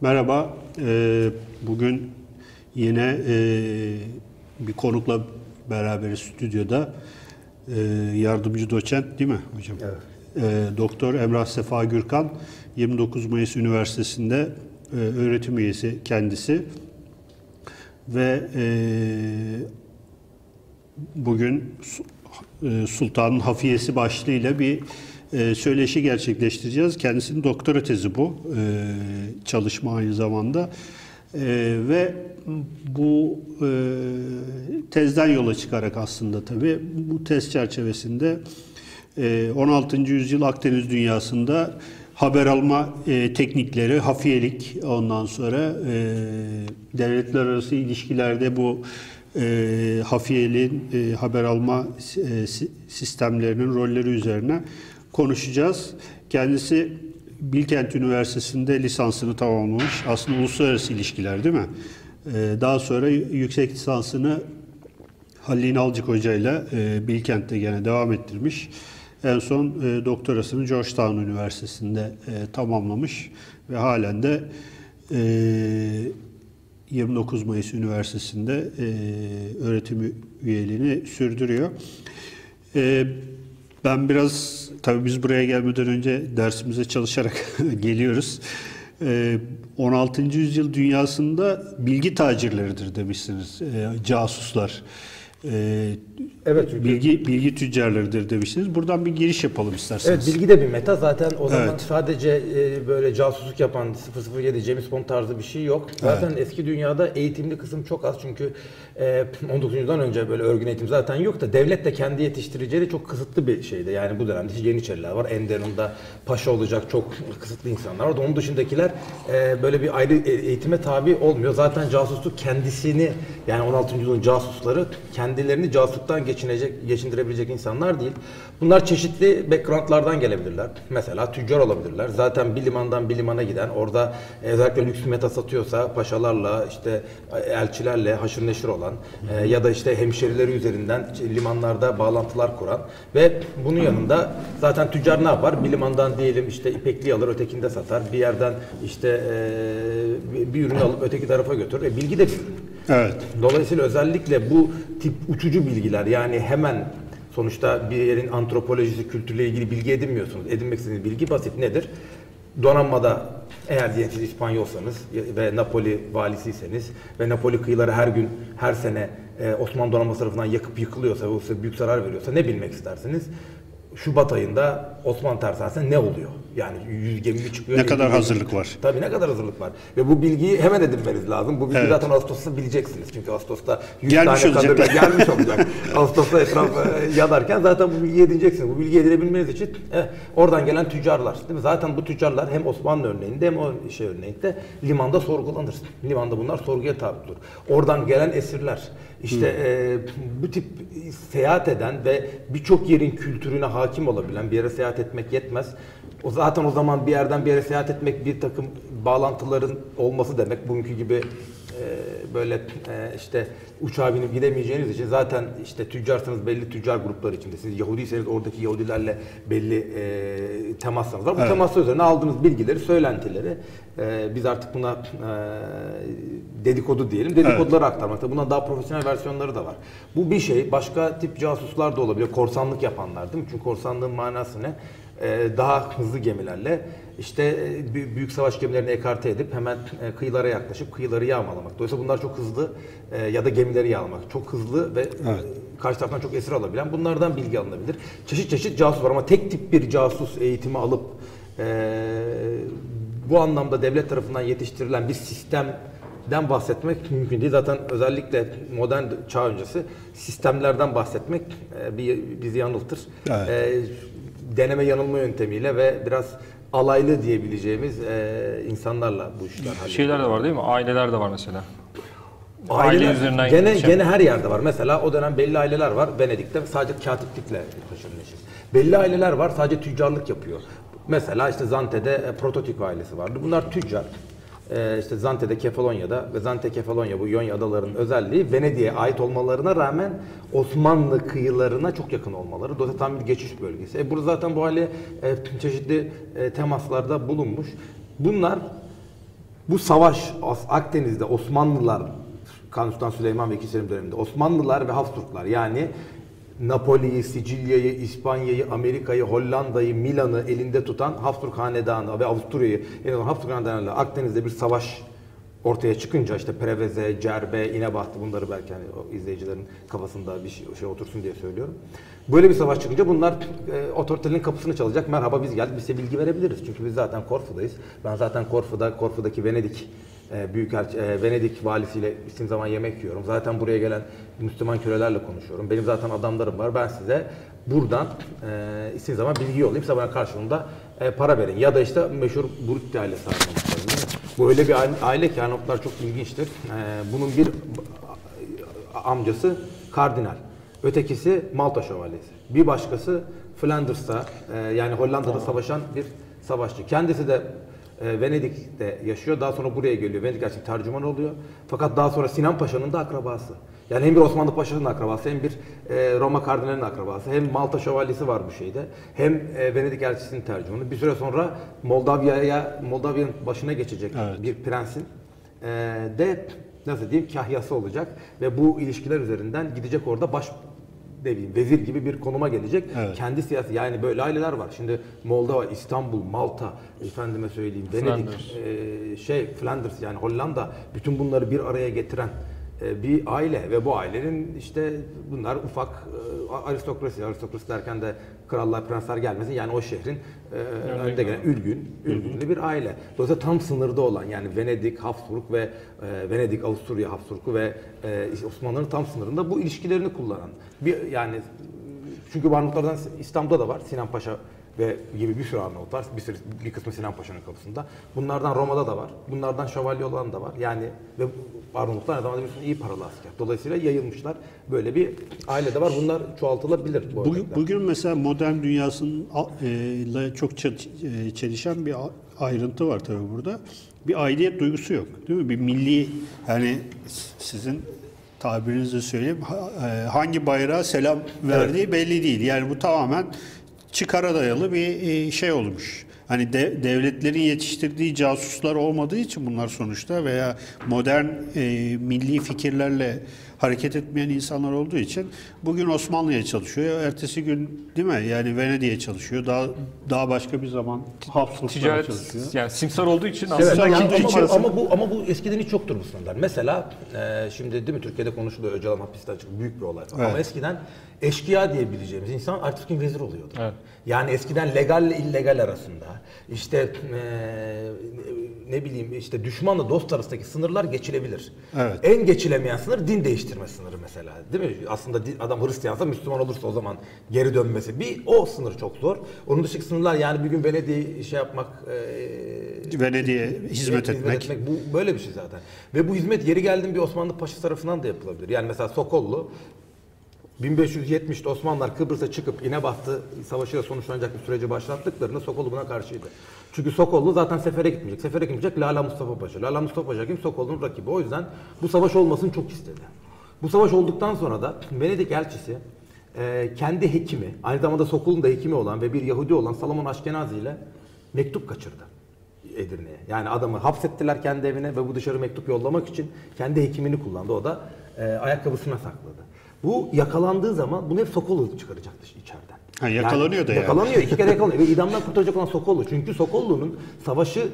Merhaba, Ee, bugün yine e, bir konukla beraber stüdyoda Ee, yardımcı doçent değil mi hocam? Evet. Ee, Doktor Emrah Sefa Gürkan, 29 Mayıs Üniversitesi'nde e, öğretim üyesi kendisi ve e, bugün e, Sultan'ın Hafiyesi başlığıyla bir e, söyleşi gerçekleştireceğiz. Kendisinin doktora tezi bu e, çalışma aynı zamanda E, ve bu tezden yola çıkarak aslında tabii bu tez çerçevesinde e, 16. yüzyıl Akdeniz dünyasında haber alma teknikleri, hafiyelik ondan sonra devletler arası ilişkilerde bu e, hafiyeliğin e, haber alma e, si- sistemlerinin rolleri üzerine konuşacağız. Kendisi Bilkent Üniversitesi'nde lisansını tamamlamış. Aslında uluslararası ilişkiler değil mi? E, daha sonra yüksek lisansını Halil İnalcık Hoca ile e, Bilkent'te gene devam ettirmiş. En son e, doktorasını Georgetown Üniversitesi'nde e, tamamlamış ve halen de e, 29 Mayıs Üniversitesi'nde e, öğretim üyeliğini sürdürüyor. Ben biraz, tabii biz buraya gelmeden önce dersimize çalışarak geliyoruz. E, 16. yüzyıl dünyasında bilgi tacirleridir demişsiniz, e, casuslar. Evet bilgi bilgi tüccarlarıdır demiştiniz. Buradan bir giriş yapalım isterseniz. Evet bilgi de bir meta. Zaten o zaman Evet. sadece e, böyle casusluk yapan 007 James Bond tarzı bir şey yok. Zaten eski dünyada eğitimli kısım çok az çünkü e, 19. yüzyıldan önce böyle örgün eğitim zaten yok da devlet de kendi yetiştireceği de çok kısıtlı bir şeydi. Yani bu dönemde işte Yeniçeriler var. Enderun'da paşa olacak çok kısıtlı insanlar var. Onun dışındakiler e, böyle bir ayrı e- eğitime tabi olmuyor. Zaten casusluk kendisini yani 16. yüzyılın casusları kendilerini casusluktan geçinecek, geçindirebilecek insanlar değil. Bunlar çeşitli backgroundlardan gelebilirler. Mesela tüccar olabilirler. Zaten bir limandan bir limana giden, orada özellikle lüks meta satıyorsa paşalarla, işte elçilerle haşır neşir olan e, ya da işte hemşerileri üzerinden limanlarda bağlantılar kuran ve bunun yanında zaten tüccar ne yapar? Bir limandan diyelim işte ipekli alır, ötekinde satar. Bir yerden işte e, bir- ürünü alıp öteki tarafa götürür. E, bilgi de bir ürün. Evet. Dolayısıyla özellikle bu tip uçucu bilgiler yani hemen sonuçta bir yerin antropolojisi, kültürle ilgili bilgi edinmiyorsunuz. Edinmek istediğiniz bilgi basit nedir? Donanmada eğer diyelim siz İspanyolsanız ve Napoli valisiyseniz ve Napoli kıyıları her gün, her sene e, Osmanlı donanması tarafından yakıp yıkılıyorsa ve büyük zarar veriyorsa ne bilmek istersiniz? Şubat ayında Osmanlı tersanesinde ne oluyor? Yani 100 gemi mi çıkıyor? Ne 50 kadar hazırlık var? Tabii ne kadar hazırlık var. Ve bu bilgiyi hemen edinmeniz lazım. Bu bilgiyi Evet. zaten Ağustos'ta bileceksiniz. Çünkü Ağustos'ta 100 Gelmiş tane olacaklar. gelmiş olacak. Ağustos'ta etraf e, yanarken zaten bu bilgiyi edineceksiniz. Bu bilgiyi edinebilmeniz için eh, oradan gelen tüccarlar. Değil mi? Zaten bu tüccarlar hem Osmanlı örneğinde hem o şey örneğinde limanda sorgulanır. Limanda bunlar sorguya tabi tutulur. Oradan gelen esirler. İşte e, bu tip seyahat eden ve birçok yerin kültürüne hakim olabilen bir yere seyahat etmek yetmez. O zaten o zaman bir yerden bir yere seyahat etmek bir takım bağlantıların olması demek. Bugünkü gibi e, böyle e, işte uçağa binip gidemeyeceğiniz için zaten işte tüccarsanız belli tüccar grupları içinde. Siz Yahudiyseniz oradaki Yahudilerle belli e, temaslarınız var. Bu Evet. temaslar üzerine aldığınız bilgileri, söylentileri e, biz artık buna e, dedikodu diyelim. Dedikoduları aktarmakta. Buna daha profesyonel versiyonları da var. Bu bir şey. Başka tip casuslar da olabilir. Korsanlık yapanlar değil mi? Çünkü korsanlığın manası ne? E, daha hızlı gemilerle işte e, bü- büyük savaş gemilerini ekarte edip hemen e, kıyılara yaklaşıp kıyıları yağmalamak. Dolayısıyla bunlar çok hızlı ya da gemileri yağlamak. Çok hızlı ve e, karşı taraftan çok esir alabilen bunlardan bilgi alınabilir. Çeşit çeşit casus var ama tek tip bir casus eğitimi alıp bu anlamda devlet tarafından yetiştirilen bir sistemden bahsetmek mümkün değil. Zaten özellikle modern çağ öncesi sistemlerden bahsetmek bir, bizi yanıltır. Evet. E, deneme yanılma yöntemiyle ve biraz alaylı diyebileceğimiz e, insanlarla bu işler. Şeyler de var değil mi? Aileler de var mesela. Aileler, Aile üzerinden gene, gelişen. gene her yerde var. Mesela o dönem belli aileler var Venedik'te sadece katiplikle haşır neşir. Belli aileler var sadece tüccarlık yapıyor. Mesela işte Zante'de e, Prototiko ailesi vardı. Bunlar tüccar. E, işte Zante'de Kefalonya'da ve Zante Kefalonya bu Yonya adalarının özelliği Venedik'e ait olmalarına rağmen Osmanlı kıyılarına çok yakın olmaları. Dolayısıyla tam bir geçiş bölgesi. E, burada zaten bu aile e, çeşitli e, temaslarda bulunmuş. Bunlar Bu savaş Akdeniz'de Osmanlılar Kanuni Sultan Süleyman ve İkinci Selim döneminde Osmanlılar ve Habsburglar yani Napoli'yi, Sicilya'yı, İspanya'yı, Amerika'yı, Hollanda'yı, Milan'ı elinde tutan Habsburg Hanedanı ve Avusturya'yı elinde tutan Habsburg Hanedanı'yla Akdeniz'de bir savaş ortaya çıkınca işte Preveze, Cerbe, İnebahtı bunları belki hani izleyicilerin kafasında bir şey, şey otursun diye söylüyorum. Böyle bir savaş çıkınca bunlar e, otoritenin kapısını çalacak. Merhaba biz geldik biz size bilgi verebiliriz. Çünkü biz zaten Korfu'dayız. Ben zaten Korfu'da, Korfu'daki Venedik e, Büyükelçi, e, Venedik valisiyle isim zaman yemek yiyorum. Zaten buraya gelen Müslüman kölelerle konuşuyorum. Benim zaten adamlarım var. Ben size buradan e, isim zaman bilgi yollayayım. Size bana karşılığında e, para verin. Ya da işte meşhur Brutti ailesi mi? Bu öyle bir aile- aile ki Arnavutlar çok ilginçtir. E, bunun bir amcası kardinal. Ötekisi Malta şövalyesi. Bir başkası Flanders'ta e, yani Hollanda'da savaşan bir savaşçı. Kendisi de e, Venedik'te yaşıyor. Daha sonra buraya geliyor. Venedik gerçekten tercüman oluyor. Fakat daha sonra Sinan Paşa'nın da akrabası. Yani hem bir Osmanlı Paşa'nın akrabası hem bir e, Roma kardinalinin akrabası. Hem Malta şövalyesi var bu şeyde. Hem e, Venedik elçisinin tercümanı. Bir süre sonra Moldavya'ya Moldavya'nın başına geçecek Evet. bir prensin e, de nasıl diyeyim kahyası olacak ve bu ilişkiler üzerinden gidecek orada baş bileyim vezir gibi bir konuma gelecek. Evet. Kendi siyasi yani böyle aileler var. Şimdi Moldova, İstanbul, Malta, efendime söyleyeyim Venedik, Flanders. e, şey Flanders yani Hollanda bütün bunları bir araya getiren bir aile ve bu ailenin işte bunlar ufak e, aristokrasi, aristokrasi derken de krallar, prensler gelmesin. Yani o şehrin e, önde gelen ülgün, ülgünlü bir aile. Dolayısıyla tam sınırda olan yani Venedik, Habsburg ve e, Venedik, Avusturya, Habsburg'u ve e, Osmanlı'nın tam sınırında bu ilişkilerini kullanan bir yani çünkü bu Arnavutlardan İstanbul'da da var Sinan Paşa ve gibi bir sürü Arnavut var. Bir, sürü, bir kısmı Sinan Paşa'nın kapısında. Bunlardan Roma'da da var. Bunlardan şövalye olan da var. Yani ve Arnavutlar bir sürü iyi paralı asker. Dolayısıyla yayılmışlar. Böyle bir aile de var. Bunlar çoğaltılabilir bu Bugün, bugün mesela modern dünyasının a- ile çok e, çelişen bir ayrıntı var tabii burada. Bir aidiyet duygusu yok. Değil mi? Bir milli yani sizin tabirinizle söyleyeyim e, hangi bayrağa selam verdiği belli değil. Yani bu tamamen çıkara dayalı bir e, şey olmuş. Hani de- devletlerin yetiştirdiği casuslar olmadığı için bunlar sonuçta veya modern e, milli fikirlerle hareket etmeyen insanlar olduğu için bugün Osmanlı'ya çalışıyor. Ertesi gün değil mi? Yani Venedik'e çalışıyor. Daha daha başka bir zaman Habsburglara çalışıyor. yani simsar olduğu için Evet, aslında yani ama, içerisinde- ama bu ama bu eskiden hiç yoktur bu sınırlar. Mesela e, şimdi değil mi Türkiye'de konuşuluyor Öcalan hapisten çıktı büyük bir olay. Ama Evet. eskiden eşkıya diyebileceğimiz insan artık gün vezir oluyordu. Evet. Yani eskiden legal ile illegal arasında işte e, ne bileyim işte düşmanla dost arasındaki sınırlar geçilebilir. Evet. En geçilemeyen sınır din değiştirme sınırı mesela. Değil mi? Aslında adam Hristiyansa Müslüman olursa o zaman geri dönmesi. Bir o sınır çok zor. Onun dışındaki sınırlar yani bir gün Venedik'i şey yapmak e, Venedik'e hizmet etmek. bu böyle bir şey zaten. Ve bu hizmet yeri geldiğinde bir Osmanlı paşası tarafından da yapılabilir. Yani mesela Sokollu 1570'te Osmanlılar Kıbrıs'a çıkıp İnebahtı Savaşı'yla sonuçlanacak bir süreci başlattıklarında Sokollu buna karşıydı. Çünkü Sokollu zaten sefere gitmeyecek. Sefere gitmeyecek Lala Mustafa Paşa. Lala Mustafa Paşa kim? Sokollu'nun rakibi. O yüzden bu savaş olmasını çok istedi. Bu savaş olduktan sonra da Venedik elçisi e, kendi hekimi, aynı zamanda Sokollu'nun da hekimi olan ve bir Yahudi olan Salomon Aşkenazi ile mektup kaçırdı. Edirne'ye. Yani adamı hapsettiler kendi evine ve bu dışarı mektup yollamak için kendi hekimini kullandı. O da e, ayakkabısına sakladı. Bu yakalandığı zaman bunu hep Sokollu çıkaracaktı içeriden. Ha, yakalanıyor da yani. Yakalanıyor. iki kere yakalanıyor. Ve idamdan kurtaracak olan Sokollu. Çünkü Sokollu'nun savaşı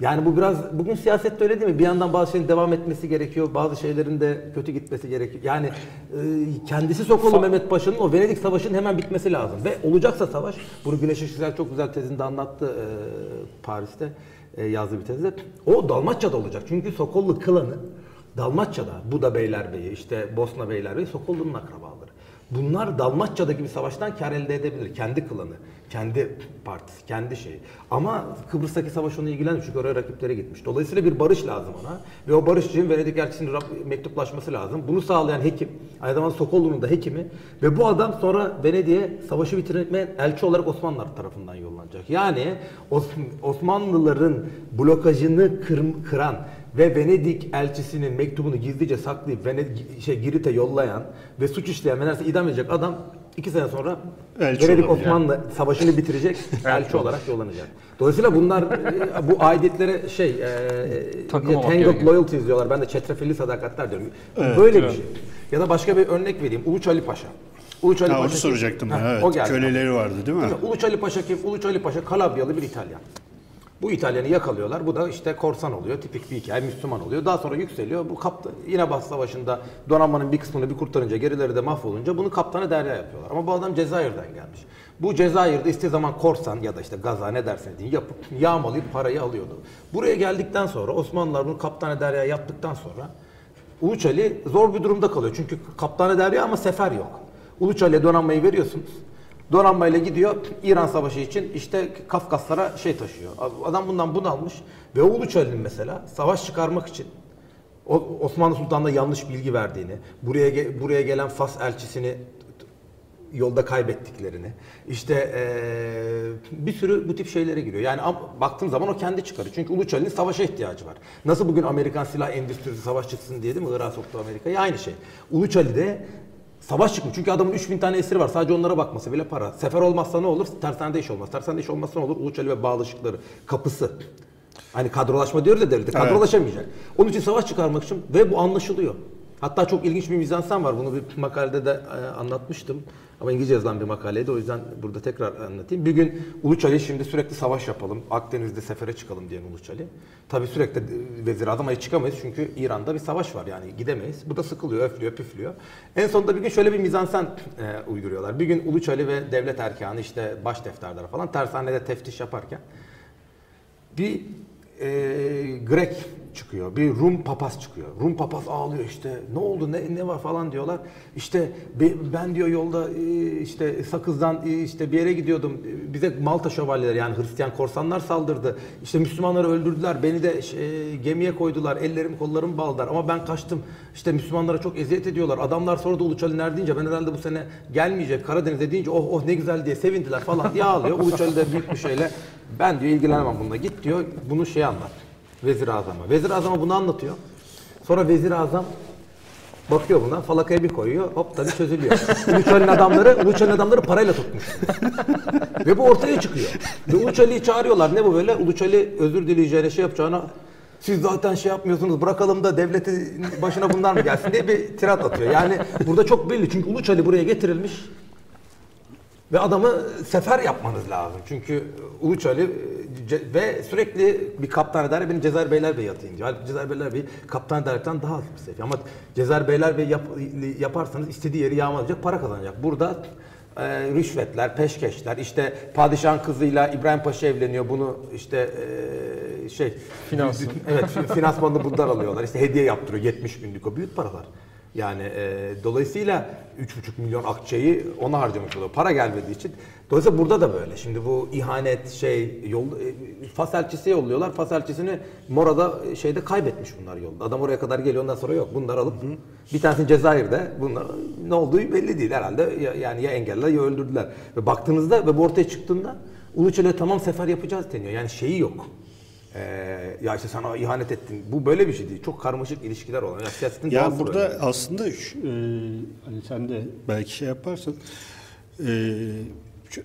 yani bu biraz bugün siyasette öyle değil mi? Bir yandan bazı şeylerin devam etmesi gerekiyor. Bazı şeylerin de kötü gitmesi gerekiyor. Yani e, kendisi Sokollu Mehmet Paşa'nın o Venedik Savaşı'nın hemen bitmesi lazım. Ve olacaksa savaş, bunu Güneş Işıksel çok güzel tezinde anlattı e, Paris'te e, yazdığı bir tezde. O Dalmaçya'da olacak. Çünkü Sokollu klanı Dalmaçya'da, Buda Beylerbeyi, işte Bosna Beylerbeyi Sokollu'nun akrabaları. Bunlar Dalmaçya'daki bir savaştan kar elde edebilir. Kendi klanı, kendi partisi, kendi şeyi. Ama Kıbrıs'taki savaş onu ilgilenmiyor çünkü oraya rakipleri gitmiş. Dolayısıyla bir barış lazım ona. Ve o barış için Venedik elçisinin mektuplaşması lazım. Bunu sağlayan hekim, aynı zamanda Sokollu'nun da hekimi. Ve bu adam sonra Venedik'e savaşı bitirmeye elçi olarak Osmanlılar tarafından yollanacak. Yani Os- Osmanlıların blokajını kır- kıran ve Venedik elçisinin mektubunu gizlice saklayıp Venedik şey Girit'e yollayan ve suç işleyen neredeyse idam edecek adam iki sene sonra Elçi Venedik. Osmanlı savaşını bitirecek elçi olarak yollanacak. Dolayısıyla bunlar e, bu aidiyetlere şey e, tangled loyalties diyorlar. Ben de çetrefilli sadakatler diyorum. Böyle bir şey. Ya da başka bir örnek vereyim. Uluç Ali Paşa. Uluç Ali Ha, onu Paşa kim? soracaktım. Heh, Evet. o geldi. Köleleri vardı değil mi? Değil mi? Uluç Ali Paşa kim? Uluç Ali Paşa Kalabyalı bir İtalyan. Bu İtalyanı yakalıyorlar. Bu da işte korsan oluyor. Tipik bir hikaye. Müslüman oluyor. Daha sonra yükseliyor. Bu kaptan yine Bas Savaşı'nda donanmanın bir kısmını bir kurtarınca gerileri de mahvolunca bunu kaptanı derya yapıyorlar. Ama bu adam Cezayir'den gelmiş. Bu Cezayir'de istediği zaman korsan ya da işte gaza ne derseniz deyin yapıp yağmalayıp parayı alıyordu. Buraya geldikten sonra Osmanlılar bunu kaptanı derya yaptıktan sonra Uluç Ali zor bir durumda kalıyor. Çünkü kaptanı derya ama sefer yok. Uluç Ali'ye donanmayı veriyorsunuz. Donanmayla gidiyor İran Savaşı için işte Kafkaslara şey taşıyor. Adam bundan bunalmış ve o Uluç Ali'nin mesela savaş çıkarmak için Osmanlı Sultan'da yanlış bilgi verdiğini, buraya buraya gelen Fas elçisini yolda kaybettiklerini, işte eee, bir sürü bu tip şeylere giriyor. Yani baktığım zaman o kendi çıkarı. Çünkü Uluç Ali'nin savaşa ihtiyacı var. Nasıl bugün Amerikan silah endüstrisi savaş çıksın diye değil mi? Irak'a soktu Amerika'yı. Aynı şey. Uluç Ali de savaş çıkmış. Çünkü adamın 3000 tane esiri var. Sadece onlara bakması bile para. Sefer olmazsa ne olur? Tersanede iş olmaz. Tersanede iş olmazsa ne olur? Uluç Ali ve bağlışıkları, kapısı. Hani kadrolaşma diyoruz ya devlete. Kadrolaşamayacak. Onun için savaş çıkarmak için ve bu anlaşılıyor. Hatta çok ilginç bir mizansen var. Bunu bir makalede de e, anlatmıştım. Ama İngilizce yazılan bir makaleydi. O yüzden burada tekrar anlatayım. Bir gün Uluç Ali şimdi sürekli savaş yapalım. Akdeniz'de sefere çıkalım diyen Uluç Ali. Tabii sürekli vezir adam ayı çıkamayız. Çünkü İran'da bir savaş var yani gidemeyiz. Bu da sıkılıyor, öflüyor, püflüyor. En sonunda bir gün şöyle bir mizansen e, uyduruyorlar. Bir gün Uluç Ali ve devlet erkanı işte baş defterler falan tersanede teftiş yaparken bir e, Grek çıkıyor, bir Rum papaz çıkıyor. Rum papaz ağlıyor işte ne oldu ne, ne var falan diyorlar. İşte be- ben diyor yolda e, işte Sakız'dan e, işte bir yere gidiyordum. Bize Malta şövalyeleri yani Hristiyan korsanlar saldırdı. İşte Müslümanları öldürdüler. Beni de e, gemiye koydular. Ellerim kollarım bağladılar ama ben kaçtım. İşte Müslümanlara çok eziyet ediyorlar. Adamlar sonra da Uluç Ali nerede ben herhalde bu sene gelmeyecek Karadeniz'e deyince oh oh ne güzel diye sevindiler falan diye ağlıyor. Uluç Ali de büyük bir şeyle ben diyor ilgilenemem bununla git diyor bunu şey anlat. Vezir Azam'a. Vezir Azam'a bunu anlatıyor. Sonra Vezir Azam bakıyor buna falakaya bir koyuyor hop tabii çözülüyor. Uluç Ali'nin adamları, Uluç Ali'nin adamları parayla tutmuş. Ve bu ortaya çıkıyor. Ve Uluç Ali'yi çağırıyorlar. Ne bu böyle? Uluç Ali özür dileyeceğine şey yapacağına siz zaten şey yapmıyorsunuz bırakalım da devletin başına bunlar mı gelsin diye bir tirat atıyor. Yani burada çok belli çünkü Uluç Ali buraya getirilmiş ve adamı sefer yapmanız lazım. Çünkü Uluç Ali e, ve sürekli bir kaptan eder benim Cezayir Beylerbeyi atayım diyor. Halbuki Cezayir Beylerbeyi kaptan ederekten daha az bir seviye. Ama Cezayir Beylerbeyi yap, yaparsanız istediği yeri yağmalayacak, para kazanacak. Burada e, rüşvetler, peşkeşler, işte padişahın kızıyla İbrahim Paşa evleniyor. Bunu işte e, şey Finans. Evet, fi- finansmanını bundan alıyorlar. İşte hediye yaptırıyor 70 günlük o büyük paralar. Yani e, dolayısıyla 3,5 milyon akçeyi ona harcamış oluyor. Para gelmediği için. Dolayısıyla burada da böyle. Şimdi bu ihanet şey yol e, Fas elçisi yolluyorlar. Fas elçisini Mora'da e, şeyde kaybetmiş bunlar yolda. Adam oraya kadar geliyor ondan sonra yok. Bunlar alıp bir tanesi Cezayir'de. Bunlar ne olduğu belli değil herhalde. Ya- yani ya engeller ya öldürdüler. Ve baktığınızda ve bu ortaya çıktığında Uluçeli'ye tamam sefer yapacağız deniyor. Yani şeyi yok. Ee, ya işte sana ihanet ettin. Bu böyle bir şey değil. Çok karmaşık ilişkiler olan. Ya siyasetin Ya burada böyle. aslında şu, e, hani sen de belki şey yaparsan e,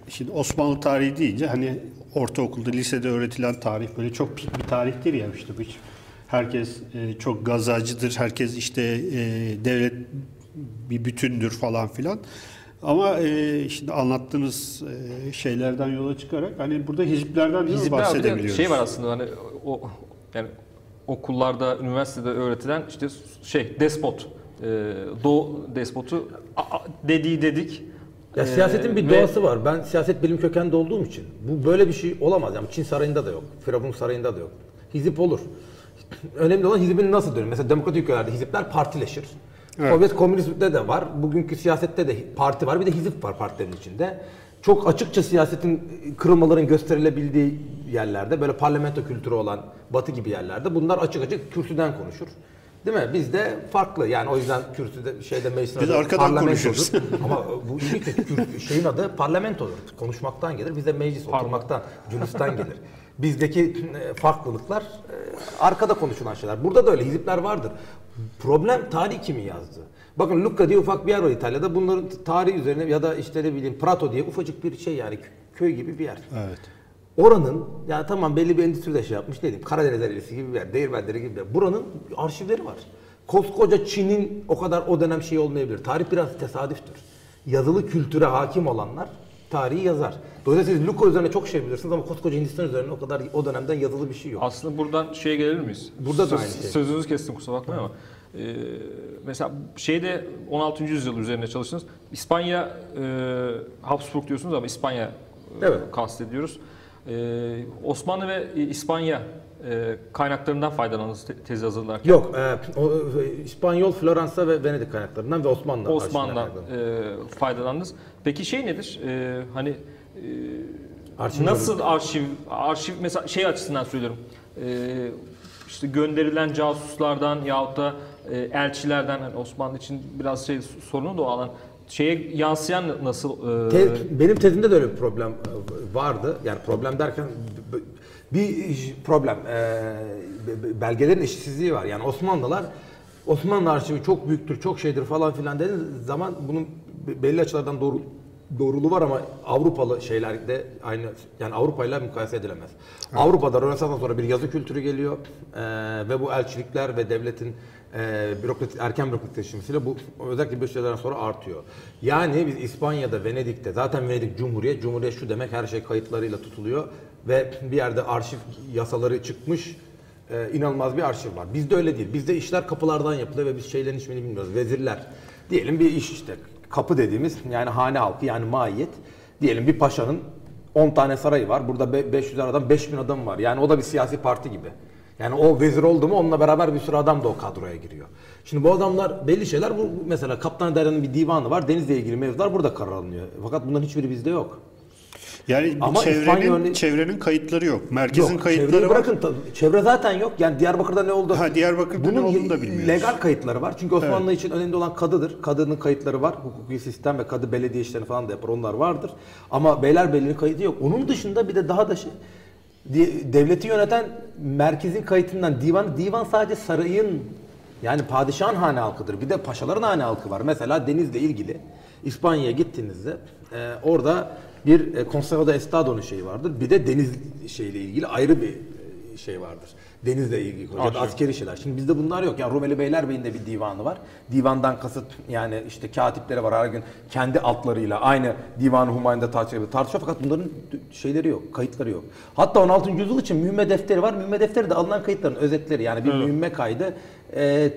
şimdi Osmanlı tarihi deyince hani ortaokulda, lisede öğretilen tarih böyle çok pik bir tarihtir ya işte bu herkes e, çok gazacıdır, herkes işte e, devlet bir bütündür falan filan. Ama e, şimdi anlattığınız e, şeylerden yola çıkarak hani burada hiziplerden değil Hizipler bahsedebiliyoruz? şey var aslında hani o yani okullarda, üniversitede öğretilen işte şey despot, e, doğu despotu a- a- dediği dedik. Ya E, siyasetin bir ve doğası var. Ben siyaset bilim kökenli olduğum için bu böyle bir şey olamaz. Yani Çin sarayında da yok. Firavun sarayında da yok. Hizip olur. Önemli olan hizbin nasıl dönüyor? Mesela demokratik ülkelerde hizipler partileşir. Sovyet komünizmde de var. Bugünkü siyasette de parti var. Bir de hizip var partilerin içinde. Çok açıkça siyasetin kırılmaların gösterilebildiği yerlerde böyle parlamento kültürü olan batı gibi yerlerde bunlar açık açık kürsüden konuşur. Değil mi? Bizde farklı. Yani o yüzden kürsüde şeyde meclisin Biz adı arkadan parlamentodur. konuşuruz. Ama bu ilginç. Şeyin adı parlamentodur. Konuşmaktan gelir. Bizde meclis oturmaktan, cülüsten gelir. Bizdeki e, farklılıklar e, arkada konuşulan şeyler. Burada da öyle hizipler vardır. Problem tarih kimi yazdı? Bakın Lucca diye ufak bir yer var İtalya'da. Bunların tarihi üzerine ya da işte ne bileyim Prato diye ufacık bir şey yani kö- köy gibi bir yer. Evet. Oranın yani tamam belli bir endüstri de şey yapmış ne diyeyim Karadeniz Erelisi gibi bir yer, Değirmenleri gibi bir yer. Buranın arşivleri var. Koskoca Çin'in o kadar o dönem şey olmayabilir. Tarih biraz tesadüftür. Yazılı kültüre hakim olanlar tarihi yazar. Dolayısıyla siz Luka üzerine çok şey bilirsiniz ama koskoca Hindistan üzerine o kadar o dönemden yazılı bir şey yok. Aslında buradan şeye gelebilir miyiz? Burada da Söz- aynı şey. Sözünüzü kestim kusura bakmayın ama. E, mesela şeyde 16. yüzyıl üzerine çalıştınız. İspanya, e, Habsburg diyorsunuz ama İspanya e, Evet. kastediyoruz. E, Osmanlı ve İspanya e, kaynaklarından faydalandınız te- tezi hazırlarken. Yok, e, o, e, İspanyol, Floransa ve Venedik kaynaklarından ve Osmanlı Osmanlı'dan e, faydalandınız. Peki şey nedir? E, hani Arşiv Nasıl arşiv, arşiv mesela şey açısından söylüyorum. Ee, işte gönderilen casuslardan yahut da e, elçilerden hani Osmanlı için biraz şey sorunu da o alan. Şeye yansıyan nasıl? e, Te- benim tezimde de öyle bir problem e, vardı. Yani problem derken bir problem. e, be- be- belgelerin eşitsizliği var. Yani Osmanlılar Osmanlı arşivi çok büyüktür, çok şeydir falan filan dediğiniz zaman bunun be- belli açılardan doğru doğruluğu var ama Avrupalı şeylerde aynı yani Avrupa ile mukayese edilemez. Avrupa'da Rönesans'tan sonra bir yazı kültürü geliyor e, ve bu elçilikler ve devletin e, bürokrasi, erken bürokratikleşmesiyle bu özellikle bir şeylerden sonra artıyor. Yani biz İspanya'da, Venedik'te zaten Venedik Cumhuriyet, Cumhuriyet şu demek her şey kayıtlarıyla tutuluyor ve bir yerde arşiv yasaları çıkmış e, inanılmaz bir arşiv var. Bizde öyle değil. Bizde işler kapılardan yapılıyor ve biz şeylerin hiçbirini bilmiyoruz. Vezirler. Diyelim bir iş işte kapı dediğimiz yani hane halkı yani maiyet. Diyelim bir paşanın 10 tane sarayı var. Burada be- 500 adam 5000 adam var. Yani o da bir siyasi parti gibi. Yani o vezir oldu mu onunla beraber bir sürü adam da o kadroya giriyor. Şimdi bu adamlar belli şeyler bu mesela Kaptan Derya'nın bir divanı var. Denizle ilgili mevzular burada karar alınıyor. Fakat bunların hiçbiri bizde yok. Yani Ama çevrenin İspanya çevrenin kayıtları yok. Merkezin Yok, kayıtları var. bırakın tabii. çevre zaten yok. Yani Diyarbakır'da ne oldu? Ha, Diyarbakır'da ne Bunun olduğunu da bilmiyoruz. Legal kayıtları var. Çünkü Osmanlı için önemli olan kadıdır. Kadının kayıtları var. Hukuki sistem ve kadı belediye işlerini falan da yapar. Onlar vardır. Ama Beylerbeyi'nin kaydı yok. Onun dışında bir de daha da şey devleti yöneten merkezin kayıtından divan divan sadece sarayın yani padişahın hane halkıdır. Bir de paşaların hane halkı var. Mesela denizle ilgili İspanya'ya gittiğinizde e, orada bir e, Consejo de Estado'nun şeyi vardır. Bir de deniz şeyle ilgili ayrı bir e, şey vardır. Denizle ilgili Arşiv. askeri şeyler. Şimdi bizde bunlar yok. Yani Rumeli Beylerbeyi'nin de bir divanı var. Divandan kasıt yani işte katipleri var her gün kendi altlarıyla aynı Divan-ı Humayun'da tartışıyor. tartışıyor fakat bunların şeyleri yok, kayıtları yok. Hatta 16. yüzyıl için mühimme defteri var. Mühimme defteri de alınan kayıtların özetleri. Yani bir mühimme kaydı e,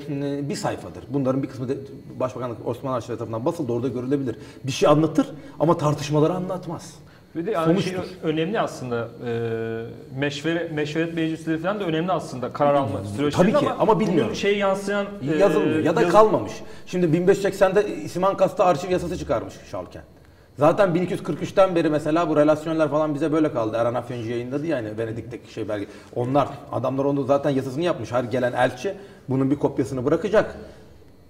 bir sayfadır. Bunların bir kısmı da Başbakanlık Osmanlı Arşivleri tarafından basıldı. Orada görülebilir. Bir şey anlatır ama tartışmaları anlatmaz. Bir de yani şey önemli aslında. E, meşvere, meşveret meclisleri falan da önemli aslında karar alma süreçleri Tabii ki, ama bilmiyorum. bunun Şey yansıyan e, Yazılmıyor ya da yaz- kalmamış. Şimdi 1580'de İslam Ankas'ta arşiv yasası çıkarmış Şalken. Zaten 1243'ten beri mesela bu relasyonlar falan bize böyle kaldı. Erhan Afyoncu yayınladı yani Venedik'teki şey belge. Onlar, adamlar onu zaten yasasını yapmış. Her gelen elçi bunun bir kopyasını bırakacak.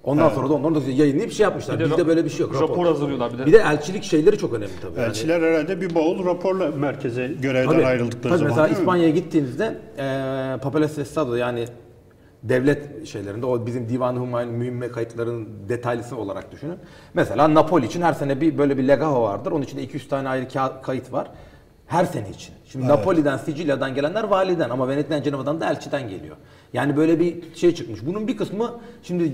Ondan sonra da onları da yayınlayıp şey yapmışlar. Bir de Bizde böyle bir şey yok. rapor hazırlıyorlar bir de. Bir de elçilik şeyleri çok önemli tabii. Yani- Elçiler herhalde bir bavul raporla merkeze görevden Tabii, ayrıldıkları tabii zaman mesela? İspanya'ya gittiğinizde e, Papeles Estado yani devlet şeylerinde o bizim Divan-ı Humayun mühimme kayıtlarının detaylısı olarak düşünün. Mesela Napoli için her sene bir böyle bir legajo vardır. Onun içinde 200 tane ayrı kayıt var. Her sene için. Şimdi Napoli'den, Sicilya'dan gelenler validen ama Venedik'ten, Cenova'dan da elçiden geliyor. Yani böyle bir şey çıkmış. Bunun bir kısmı şimdi e,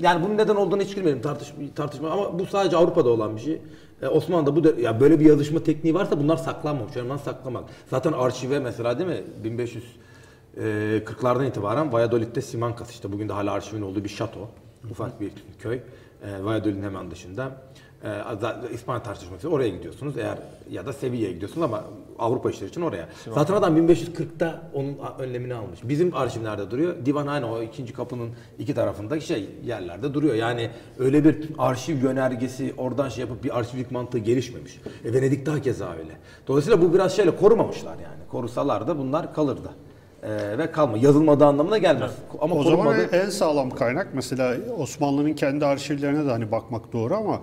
yani bunun neden olduğunu hiç bilmiyorum tartışma, tartışma ama bu sadece Avrupa'da olan bir şey. E, Osmanlı'da bu ya böyle bir yazışma tekniği varsa bunlar saklanmamış. Olan saklamak. Zaten arşive mesela değil mi 1500 e, 40'lardan itibaren Valladolid'de Simancas işte bugün de hala arşivin olduğu bir şato. Ufak bir köy. E, Valladolid'in hemen dışında. E, İspanya tartışması oraya gidiyorsunuz eğer ya da Sevilla'ya gidiyorsunuz ama Avrupa işleri için oraya. Zaten adam 1540'ta onun önlemini almış. Bizim arşivlerde duruyor. Divanhane o ikinci kapının iki tarafındaki şey yerlerde duruyor. Yani öyle bir arşiv yönergesi oradan şey yapıp bir arşivlik mantığı gelişmemiş. E, Venedik'te keza öyle. Dolayısıyla bu biraz şeyle korumamışlar yani. Korusalar da bunlar kalırdı. E, ve kalma. Yazılmadığı anlamına gelmez. Ama o zaman korunmadı. en sağlam kaynak mesela Osmanlı'nın kendi arşivlerine de hani bakmak doğru ama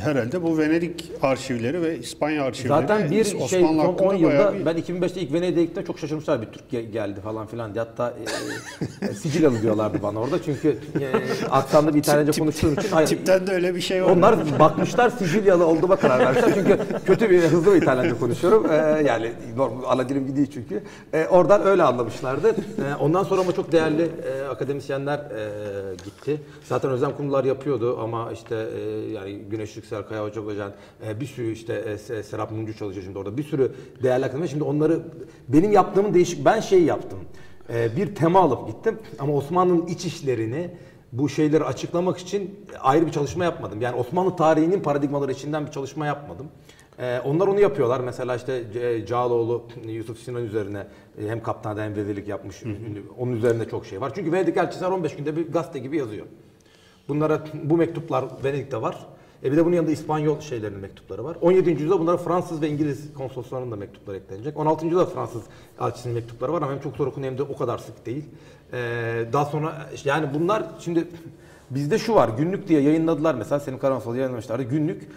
herhalde bu Venedik arşivleri ve İspanya arşivleri Zaten bir şey Osmanlı son 10 hakkında yılda bir ben 2005'te ilk Venedik'e gittim çok şaşırmışlar bir Türk ge- geldi falan filan diye. Hatta e, e, Sicilyalı diyorlardı bana orada çünkü e, aksanlı bir İtalyanca konuştuğum için. Hayır, tipten de öyle bir şey var. Onlar bakmışlar Sicilyalı olduğuma karar vermişler. Çünkü kötü bir hızlı bir İtalyanca konuşuyorum. Ee, yani normal ana dilim değil çünkü. Ee, oradan öyle anlamışlardı. Ee, ondan sonra ama çok değerli e, akademisyenler e, gitti. Zaten Özlem Kumrular yapıyordu ama işte e, yani Güneş Yüksel, Kaya Hoca Hocan, e, bir sürü işte e, Se- Serap Mumcu çalışıyor şimdi orada. Bir sürü değerli akademisyen. Şimdi onları benim yaptığımın değişik ben şey yaptım. Ee, bir tema alıp gittim ama Osmanlı'nın iç işlerini bu şeyleri açıklamak için ayrı bir çalışma yapmadım. Yani Osmanlı tarihinin paradigmaları içinden bir çalışma yapmadım. Ee, onlar onu yapıyorlar. Mesela işte Cağaloğlu Yusuf Sinan üzerine e, hem kaptanlık hem vezirlik yapmış. Onun üzerinde çok şey var. Çünkü Venedik elçisi her 15 günde bir gazete gibi yazıyor. Bunlara bu mektuplar Venedik'te var. E bir de bunun yanında İspanyol şeylerinin mektupları var. 17. yüzyılda bunlara Fransız ve İngiliz konsoloslarının da mektupları eklenecek. 16. yüzyılda Fransız elçisinin mektupları var ama hem çok zor okunuyor hem de o kadar sık değil. Ee, daha sonra yani bunlar şimdi bizde şu var günlük diye yayınladılar mesela senin Karamsal yayınlamışlardı günlük.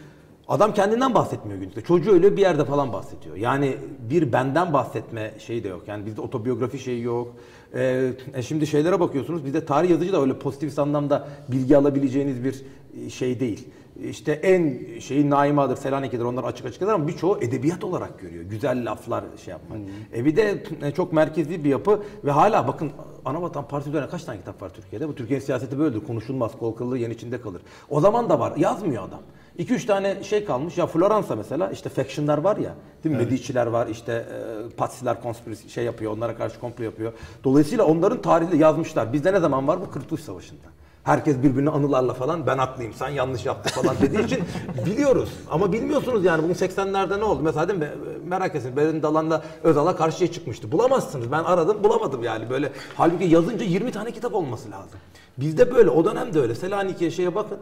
Adam kendinden bahsetmiyor günlükte. Çocuğu öyle bir yerde falan bahsediyor. Yani bir benden bahsetme şeyi de yok. Yani bizde otobiyografi şeyi yok. Ee, e şimdi şeylere bakıyorsunuz. Bizde tarih yazıcı da öyle pozitif anlamda bilgi alabileceğiniz bir e, şey değil. İşte en şeyi Naimadır, Selanik'tir onlar açık açık eder ama birçoğu edebiyat olarak görüyor. Güzel laflar şey yapmak. E bir de e, çok merkezi bir yapı ve hala bakın Anavatan Partisi üzerine kaç tane kitap var Türkiye'de? Bu Türkiye'nin siyaseti böyledir. Konuşulmaz, kol kırılır, yen içinde kalır. O zaman da var. Yazmıyor adam. 2-3 tane şey kalmış. Ya Floransa mesela işte factionlar var ya. Değil mi? Medici'ler var işte e, Patsiler konspirasi şey yapıyor. Onlara karşı komplo yapıyor. Dolayısıyla onların tarihini yazmışlar. Bizde ne zaman var? Bu Kurtuluş Savaşı'nda. Herkes birbirini anılarla falan ben haklıyım sen yanlış yaptın falan dediği için biliyoruz. Ama bilmiyorsunuz yani bugün 80'lerde ne oldu? Mesela değil mi? Merak etsin. Benim Dalan'la Özal'a karşıya çıkmıştı. Bulamazsınız. Ben aradım bulamadım yani böyle. Halbuki yazınca 20 tane kitap olması lazım. Bizde böyle. O dönem de öyle. Selanik'e şeye bakın.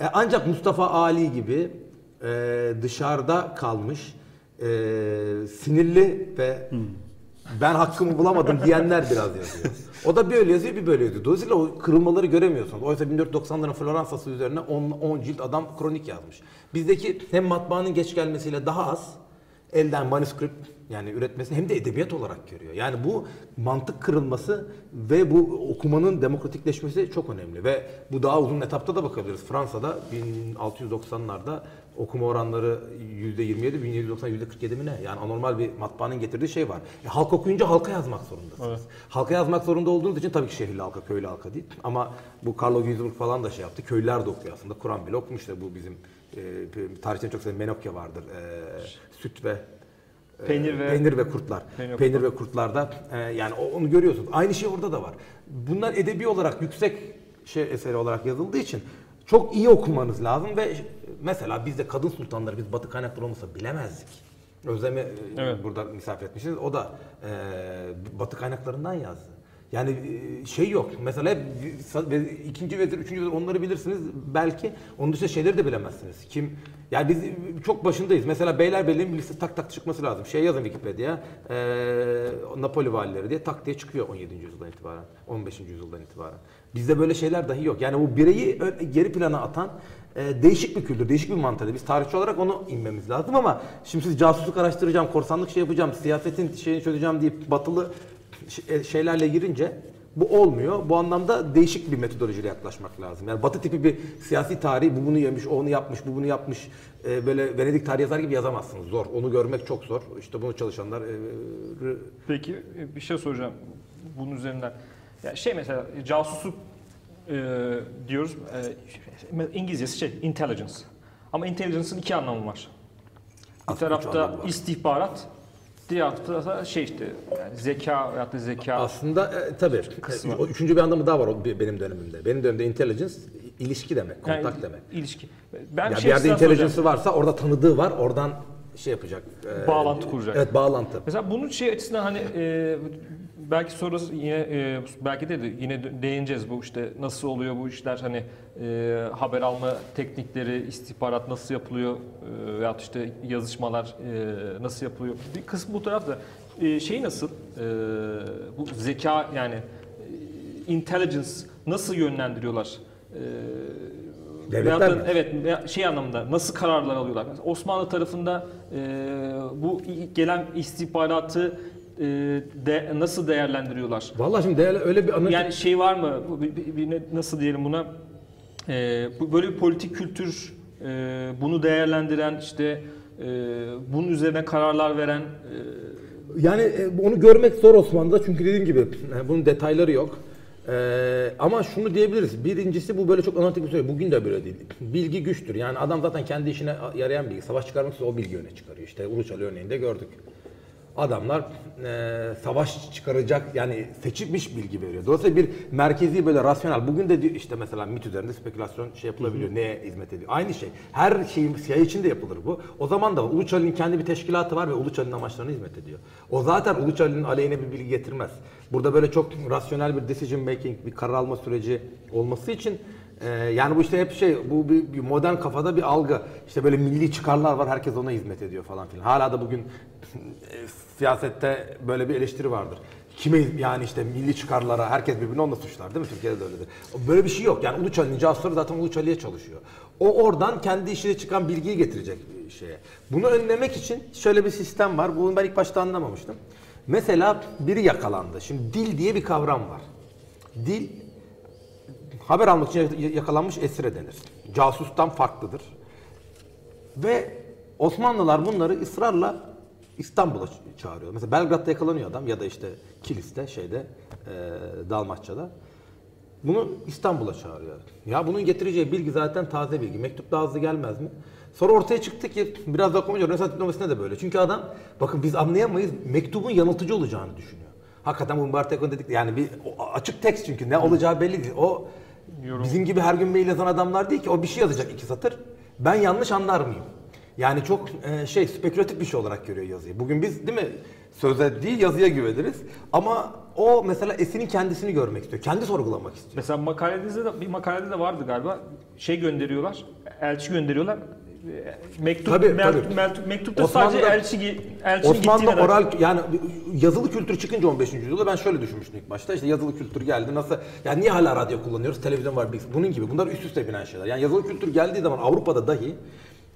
E, ancak Mustafa Ali gibi e, dışarıda kalmış, e, sinirli ve ben hakkımı bulamadım diyenler biraz yazıyor. O da böyle yazıyor, bir böyle yazıyor. Dolayısıyla o kırılmaları göremiyorsunuz. Oysa 1490'ların Floransa'sı üzerine 10, 10 cilt adam kronik yazmış. Bizdeki hem matbaanın geç gelmesiyle daha az, elden manuskript yani üretmesi hem de edebiyat olarak görüyor. Yani bu mantık kırılması ve bu okumanın demokratikleşmesi çok önemli ve bu daha uzun etapta da bakabiliriz. Fransa'da 1690'larda okuma oranları %27, 1790 %47 mi ne? Yani anormal bir matbaanın getirdiği şey var. E, halk okuyunca halka yazmak zorundasınız. Halka yazmak zorunda olduğunuz için tabii ki şehirli halka, köylü halka değil. Ama bu Carlo Ginzburg falan da şey yaptı. Köylüler de okuyor aslında. Kur'an bile okumuş da bu bizim e, tarihten çok sevilen Menokya vardır. E, süt ve e, Peynir ve- peynir ve kurtlar. Peynir ve Peynir, ve kurtlarda e, yani onu görüyorsunuz. Aynı şey orada da var. Bunlar edebi olarak yüksek şey eseri olarak yazıldığı için çok iyi okumanız lazım ve mesela bizde kadın sultanları biz batı kaynakları olmasa bilemezdik. Özlem'i e, Evet. burada misafir etmişiz. O da e, batı kaynaklarından yazdı. Yani e, şey yok. Mesela ikinci vezir, üçüncü vezir onları bilirsiniz belki. Onun dışında şeyleri de bilemezsiniz. Kim? Yani biz çok başındayız. Mesela Beylerbeyi'nin bir listesi tak tak çıkması lazım. Şey yazın Wikipedia'ya. E, Napoli valileri diye tak diye çıkıyor 17. yüzyıldan itibaren. 15. yüzyıldan itibaren. Bizde böyle şeyler dahi yok. Yani bu bireyi geri plana atan e, değişik bir kültür, değişik bir mantığı. Biz tarihçi olarak onu inmemiz lazım ama şimdi siz casusluk araştıracağım, korsanlık şey yapacağım, siyasetin şeyini çözeceğim deyip batılı şeylerle girince bu olmuyor. Bu anlamda değişik bir metodolojiyle yaklaşmak lazım. Yani batı tipi bir siyasi tarih, bu bunu yemiş, o onu yapmış, bu bunu yapmış. e, böyle Venedik tarih yazar gibi yazamazsınız. Zor. Onu görmek çok zor. İşte bunu çalışanlar e, e, Peki e, bir şey soracağım bunun üzerinden. Ya şey mesela casusluk e, diyoruz. E, İngilizcesi şey intelligence. Ama intelligence'ın iki anlamı var. Bir Aslında tarafta istihbarat, diğer tarafta şey işte yani zeka veyahut da zeka. Aslında e, tabii. Kısmı. E, o üçüncü bir anlamı daha var o be- benim dönemimde. Benim dönemimde intelligence ilişki demek, kontak yani demek. ilişki. Ben Ya bir şey yerde intelligence'ı varsa orada tanıdığı var. Oradan şey yapacak. e, Bağlantı kuracak. Evet, bağlantı. Mesela bunun şey açısından hani e, belki sonrası yine e, belki de, de yine değineceğiz bu işte nasıl oluyor bu işler hani e, haber alma teknikleri, istihbarat nasıl yapılıyor e, veyahut işte yazışmalar e, nasıl yapılıyor. Bir kısmı bu tarafta. E, şey nasıl? e, bu zeka yani e, intelligence nasıl yönlendiriyorlar? E, Devletler da- mi? Evet şey anlamında nasıl kararlar alıyorlar? Mesela Osmanlı tarafında e, bu gelen istihbaratı de, nasıl değerlendiriyorlar? Vallahi şimdi değerli öyle bir analiz Yani şey var mı? Bir- bir- bir nasıl diyelim buna? Bu böyle bir politik kültür, e, bunu değerlendiren, işte e, bunun üzerine kararlar veren. e, Yani e, onu görmek zor Osmanlı'da çünkü dediğim gibi e, bunun detayları yok. Ee, ama şunu diyebiliriz. Birincisi bu böyle çok analitik bir şey. Bugün de böyle değil. Bilgi güçtür. Yani adam zaten kendi işine yarayan bilgi. Savaş çıkarmak için o bilgi öne çıkarıyor. İşte Uluçalı örneğinde gördük. Adamlar e, savaş çıkaracak yani seçilmiş bilgi veriyor. Dolayısıyla bir merkezi böyle rasyonel. Bugün de diyor- işte mesela MIT üzerinde spekülasyon şey yapılabiliyor. Neye hizmet ediyor? Aynı şey. Her şeyin CIA için de yapılır bu. O zaman da Uluçali'nin kendi bir teşkilatı var ve Uluçali'nin amaçlarına hizmet ediyor. O zaten Uluçali'nin aleyhine bir bilgi getirmez. Burada böyle çok rasyonel bir decision making, bir karar alma süreci olması için e, yani bu işte hep şey, bu bir, bir modern kafada bir algı. İşte böyle milli çıkarlar var, herkes ona hizmet ediyor falan filan. Hala da bugün e, siyasette böyle bir eleştiri vardır. Kime yani işte milli çıkarlara herkes birbirini onunla suçlar değil mi? Türkiye'de de öyledir. Böyle bir şey yok. Yani Uluçali'nin casusları zaten Uluçali'ye çalışıyor. O oradan kendi işine çıkan bilgiyi getirecek şeye. Bunu önlemek için şöyle bir sistem var. Bunu ben ilk başta anlamamıştım. Mesela biri yakalandı. Şimdi dil diye bir kavram var. Dil haber almak için yakalanmış esire denir. Casustan farklıdır. Ve Osmanlılar bunları ısrarla İstanbul'a çağırıyor. Mesela Belgrad'da yakalanıyor adam ya da işte Kilis'te şeyde e, Dalmaçya'da. Bunu İstanbul'a çağırıyor. Ya bunun getireceği bilgi zaten taze bilgi. Mektup daha hızlı gelmez mi? Sonra ortaya çıktı ki biraz daha okuyunca Rönesans diplomasinde de böyle. Çünkü adam bakın biz anlayamayız mektubun yanıltıcı olacağını düşünüyor. Hakikaten bu Eco dedik yani bir açık tekst çünkü ne olacağı belli değil. O Yorum. bizim gibi her gün mail yazan adamlar değil ki o bir şey yazacak iki satır. Ben yanlış anlar mıyım? Yani çok e, şey spekülatif bir şey olarak görüyor yazıyı. Bugün biz değil mi söze değil yazıya güveniriz. Ama o mesela Esin'in kendisini görmek istiyor. Kendi sorgulamak istiyor. Mesela makalenizde de bir makalede de vardı galiba. Şey gönderiyorlar, elçi gönderiyorlar. Mektup, Tabii, mel- tabii. mel- mektupta sadece Osmanlı'da- elçi gi- elçinin Osmanlı'da gittiğine oral yani yazılı kültür çıkınca 15. yüzyılda ben şöyle düşünmüştüm ilk başta. İşte yazılı kültür geldi. Nasıl yani niye hala radyo kullanıyoruz? Televizyon var. Bunun gibi. Bunlar üst üste binen şeyler. Yani yazılı kültür geldiği zaman Avrupa'da dahi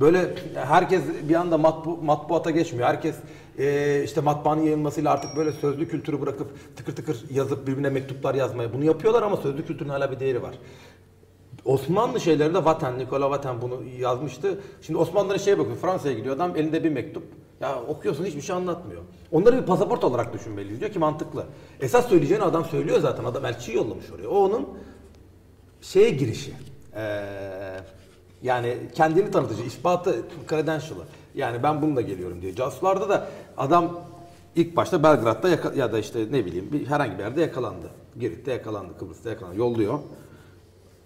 böyle herkes bir anda matbu, matbuata geçmiyor. Herkes e, işte matbaanın yayılmasıyla artık böyle sözlü kültürü bırakıp tıkır tıkır yazıp birbirine mektuplar yazmaya bunu yapıyorlar ama sözlü kültürün hala bir değeri var. Osmanlı şeylerinde Vaten, Nikola Vaten bunu yazmıştı. Şimdi Osmanlıların şeye bakıyor, Fransa'ya gidiyor adam elinde bir mektup. Ya okuyorsun hiçbir şey anlatmıyor. Onları bir pasaport olarak düşünmeliyiz diyor ki mantıklı. Esas söyleyeceğini adam söylüyor zaten. Adam elçiyi yollamış oraya. O onun şeye girişi. Ee, yani kendini tanıtıcı, ispatı, credential'ı. Yani ben bununla geliyorum diyor. Casuslarda da adam ilk başta Belgrad'da ya da işte ne bileyim bir, herhangi bir yerde yakalandı. Girit'te yakalandı, Kıbrıs'ta yakalandı. Yolluyor.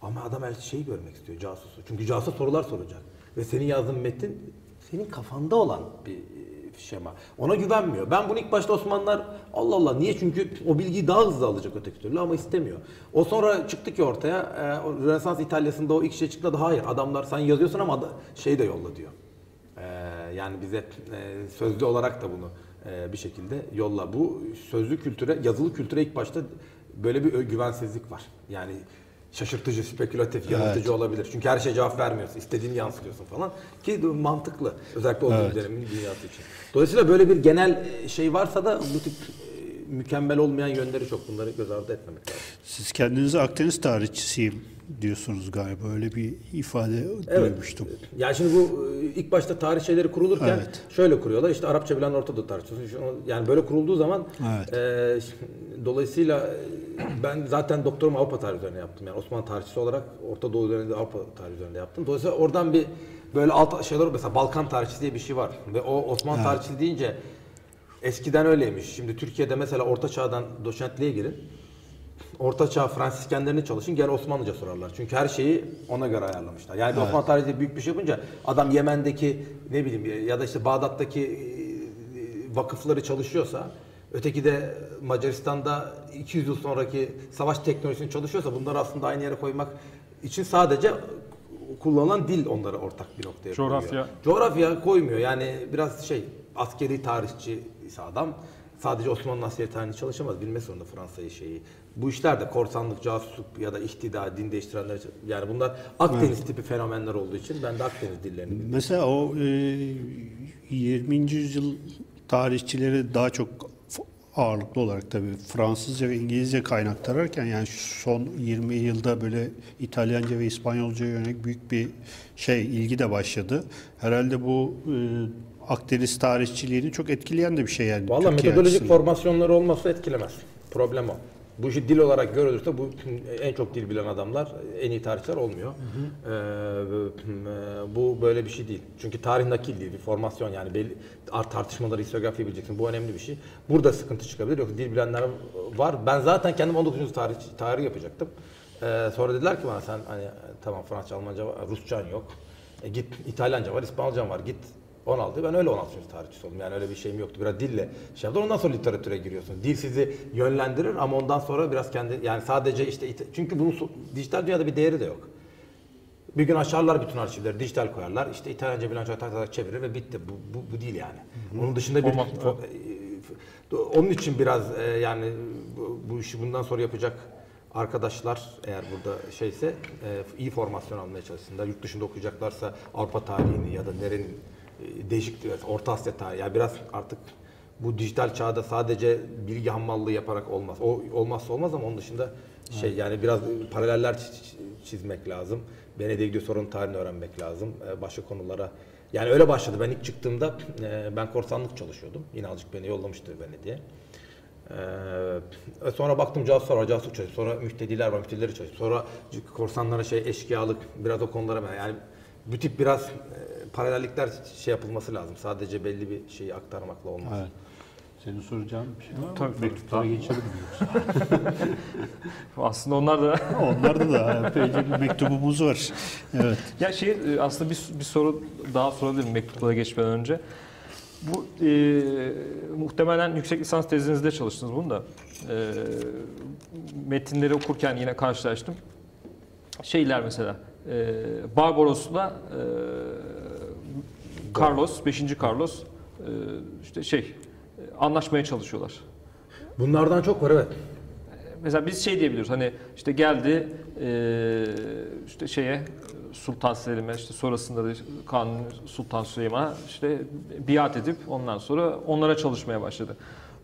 Ama adam elçi şeyi görmek istiyor casusu. Çünkü casusa sorular soracak. Ve senin yazdığın metin senin kafanda olan bir e, şema. Ona güvenmiyor. Ben bunu ilk başta Osmanlılar Allah Allah niye? Çünkü o bilgiyi daha hızlı alacak öteki türlü ama istemiyor. O sonra çıktı ki ortaya e, Rönesans İtalya'sında o ilk şey çıktı da hayır adamlar sen yazıyorsun ama da, şey de yolla diyor. E, yani bize e, sözlü olarak da bunu e, bir şekilde yolla. Bu sözlü kültüre, yazılı kültüre ilk başta böyle bir güvensizlik var. Yani şaşırtıcı, spekülatif, yanıltıcı olabilir. Çünkü her şeye cevap vermiyorsun. istediğini yansıtıyorsun falan. Ki mantıklı. Özellikle o dönemin dünyası için. Dolayısıyla böyle bir genel e, şey varsa da bu tip mükemmel olmayan yönleri çok bunları göz ardı etmemek lazım. Siz kendinizi Akdeniz tarihçisiyim diyorsunuz galiba. Öyle bir ifade duymuştum. Yani şimdi bu e, ilk başta tarih şeyleri kurulurken Evet. şöyle kuruyorlar. İşte Arapça bilen Orta Doğu tarihçisi. Yani böyle kurulduğu zaman Evet. e, dolayısıyla e, ben zaten doktorumu Avrupa tarihi üzerine yaptım. Yani Osmanlı tarihçisi olarak Orta Doğu üzerinde Avrupa tarihi üzerinde yaptım. Dolayısıyla oradan bir böyle alt şeyler mesela Balkan tarihçisi diye bir şey var. Ve o Osmanlı tarihçisi deyince eskiden öyleymiş. Şimdi Türkiye'de mesela Orta Çağ'dan doçentliğe girin. Orta Çağ Fransiskenlerini çalışın gel Osmanlıca sorarlar. Çünkü her şeyi ona göre ayarlamışlar. Yani bir Osmanlı tarihinde büyük bir şey yapınca adam Yemen'deki ne bileyim ya da işte Bağdat'taki e, vakıfları çalışıyorsa öteki de Macaristan'da 200 yıl sonraki savaş teknolojisini çalışıyorsa bunları aslında aynı yere koymak için sadece kullanılan dil onları ortak bir noktaya Coğrafya. koyuyor. Coğrafya koymuyor. Yani biraz şey askeri tarihçi ise adam sadece Osmanlı tarihini çalışamaz. Bilmesi zorunda Fransa'yı şeyi. Bu işler de korsanlık, casusluk ya da ihtida, din değiştirenler yani bunlar Akdeniz tipi fenomenler olduğu için ben de Akdeniz dillerini biliyorum. Mesela o e, 20. yüzyıl tarihçileri daha çok ağırlıklı olarak tabii Fransızca ve İngilizce kaynak ararken yani son 20 yılda böyle İtalyanca ve İspanyolca yönelik büyük bir şey ilgi de başladı. Herhalde bu e, Akdeniz tarihçiliğini çok etkileyen de bir şey yani. Valla metodolojik açısından. formasyonları olmazsa etkilemez. Problem o. Bu işi dil olarak görülürse bu en çok dil bilen adamlar en iyi tarihçiler olmuyor. Ee, e, bu böyle bir şey değil. Çünkü tarih nakil değil, bir formasyon yani belli art- tartışmaları, historiografi bileceksin. Bu önemli bir şey. Burada sıkıntı çıkabilir. Yoksa dil bilenler var. Ben zaten kendim 19. yüzyıl tarih, tarih yapacaktım. Ee, sonra dediler ki bana sen hani tamam Fransızca, Almanca var, Rusçan yok. E, git İtalyanca var, İspanyolcan var. Git 16. Ben öyle 16. yüzyıl tarihçisi oldum. Yani öyle bir şeyim yoktu. Biraz dille şey yaptım. Ondan sonra literatüre giriyorsun. Dil sizi yönlendirir ama ondan sonra biraz kendi yani sadece işte çünkü bunun dijital dünyada bir değeri de yok. Bir gün açarlar bütün arşivleri, dijital koyarlar. İşte İtalyanca bilen tak tak tak çevirir ve bitti. Bu, bu, bu değil yani. Onun dışında bir Format, onun için biraz e, yani bu, bu işi bundan sonra yapacak arkadaşlar eğer burada şeyse e, iyi formasyon almaya çalışsınlar. Yurt dışında okuyacaklarsa Avrupa tarihini ya da nerenin değişik Orta Asya tarihi. Yani biraz artık bu dijital çağda sadece bilgi hammallığı yaparak olmaz. O olmazsa olmaz ama onun dışında şey yani biraz paraleller çi- çi- çizmek lazım. Venedik'e gidiyor sorunun tarihini öğrenmek lazım. Ee, Başka konulara yani öyle başladı. Ben ilk çıktığımda e, ben korsanlık çalışıyordum. Yine azıcık beni yollamıştı Venedik'e. Ee, sonra baktım casuslar var, casusluk çalışıyor. Sonra müftediler var, müftedileri çalışıyor. Sonra korsanlara şey eşkıyalık, biraz o konulara yani bu tip biraz e, paralellikler şey yapılması lazım. Sadece belli bir şeyi aktarmakla olmaz. Evet. Senin soracağın bir şey var mı? Tabii, Mektuplara geçelim mi yoksa? Aslında onlar da Onlarda da epeyce bir mektubumuz var. Evet. Ya şey e, aslında bir, bir soru daha sorabilirim mektuplara geçmeden önce. Bu e, muhtemelen yüksek lisans tezinizde çalıştınız bunu da. E, metinleri okurken yine karşılaştım. Şeyler mesela e, Barbaros'la e, Carlos, 5. Carlos e, işte şey e, anlaşmaya çalışıyorlar. Bunlardan çok var evet. Mesela biz şey diyebiliyoruz hani işte geldi eee, işte şeye Sultan Selim'e işte sonrasında da Kanuni Sultan Süleyman'a işte biat edip ondan sonra onlara çalışmaya başladı.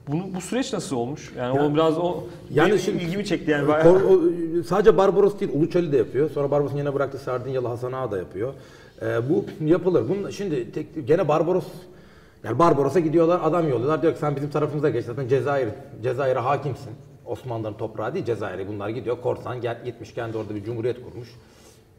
Bunu bu süreç nasıl olmuş? Yani o biraz o Yani benim şimdi- ilgimi çekti yani bayağı. O- sadece Barbaros değil, Uluçali de yapıyor. Sonra Barbaros'un yerine bıraktı Sardinyalı Hasan Ağa da yapıyor. Ee, bu yapılır. Bunun şimdi tek, gene Barbaros yani Barbaros'a gidiyorlar, adam yolluyorlar. Diyor ki sen bizim tarafımıza geç. Zaten Cezayir, Cezayir'e hakimsin. Osmanlıların toprağı değil, Cezayir'e bunlar gidiyor. Korsan gel, gitmiş kendi orada bir cumhuriyet kurmuş.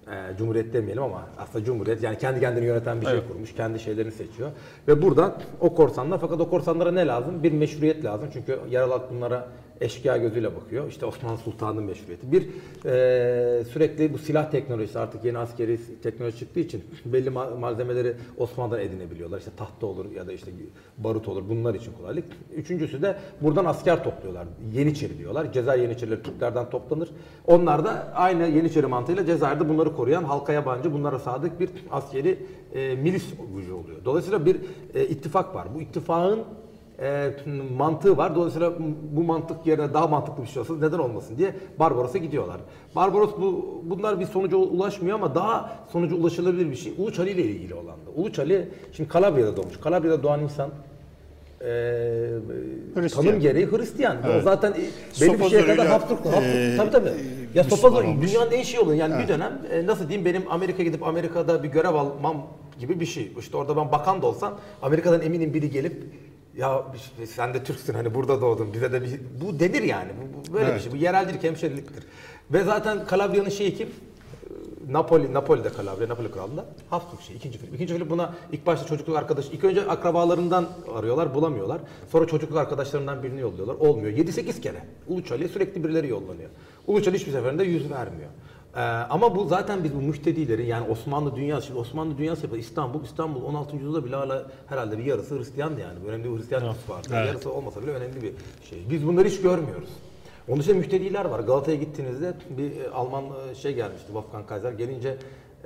Ee, cumhuriyet demeyelim ama aslında cumhuriyet yani kendi kendini yöneten bir şey Evet. kurmuş. Kendi şeylerini seçiyor. Ve buradan o korsanlar fakat o korsanlara ne lazım? Bir meşruiyet lazım. Çünkü yerel halk bunlara eşkıya gözüyle bakıyor. İşte Osmanlı Sultanı'nın meşruiyeti. Bir e, sürekli bu silah teknolojisi artık yeni askeri teknoloji çıktığı için belli ma- malzemeleri Osmanlı'dan edinebiliyorlar. İşte tahta olur ya da işte barut olur. Bunlar için kolaylık. Üçüncüsü de buradan asker topluyorlar. Yeniçeri diyorlar. Cezayir Yeniçerileri Türklerden toplanır. Onlar da aynı Yeniçeri mantığıyla Cezayir'de bunları koruyan halka yabancı, bunlara sadık bir askeri e, milis gücü oluyor. Dolayısıyla bir e, ittifak var. Bu ittifakın e, mantığı var. Dolayısıyla bu mantık yerine daha mantıklı bir şey olsa neden olmasın diye Barbaros'a gidiyorlar. Barbaros bu bunlar bir sonuca ulaşmıyor ama daha sonuca ulaşılabilir bir şey. Uluç Ali ile ilgili olan da. Uluç Ali şimdi Kalabriya'da doğmuş. Kalabriya'da doğan insan e, Hristiyan. tanım gereği Hristiyan. O Evet. zaten belli bir şeye kadar Habsburg, e, tabii tabii. Ya Sopazor dünyanın en şey oluyor. Yani bir dönem e, nasıl diyeyim benim Amerika'ya gidip Amerika'da bir görev almam gibi bir şey. İşte orada ben bakan da olsam Amerika'dan eminim biri gelip ya işte sen de Türksün hani burada doğdun bize de bir bu denir yani. Bu, bu böyle Evet. bir şey. Bu yerelcilik, hemşeriliktir. Ve zaten Kalabriya'nın şeyi kim? Napoli, Napoli'de Kalabria, Napoli krallığında Habsburg şey, ikinci Filip. İkinci Filip buna ilk başta çocukluk arkadaş, ilk önce akrabalarından arıyorlar, bulamıyorlar. Sonra çocukluk arkadaşlarından birini yolluyorlar, olmuyor. 7-8 kere Uluç Ali'ye sürekli birileri yollanıyor. Uluç Ali hiçbir seferinde yüz vermiyor. Ee, ama bu zaten biz bu müştedileri yani Osmanlı dünyası, şimdi Osmanlı dünyası yapıyor. İstanbul, İstanbul 16. yüzyılda bile hala herhalde bir yarısı Hristiyandı yani. Önemli bir Hristiyan nüfusu vardı. Evet. Yarısı olmasa bile önemli bir şey. Biz bunları hiç görmüyoruz. Onun dışında müştediler var. Galata'ya gittiğinizde bir e, Alman e, şey gelmişti, Wolfgang Kaiser gelince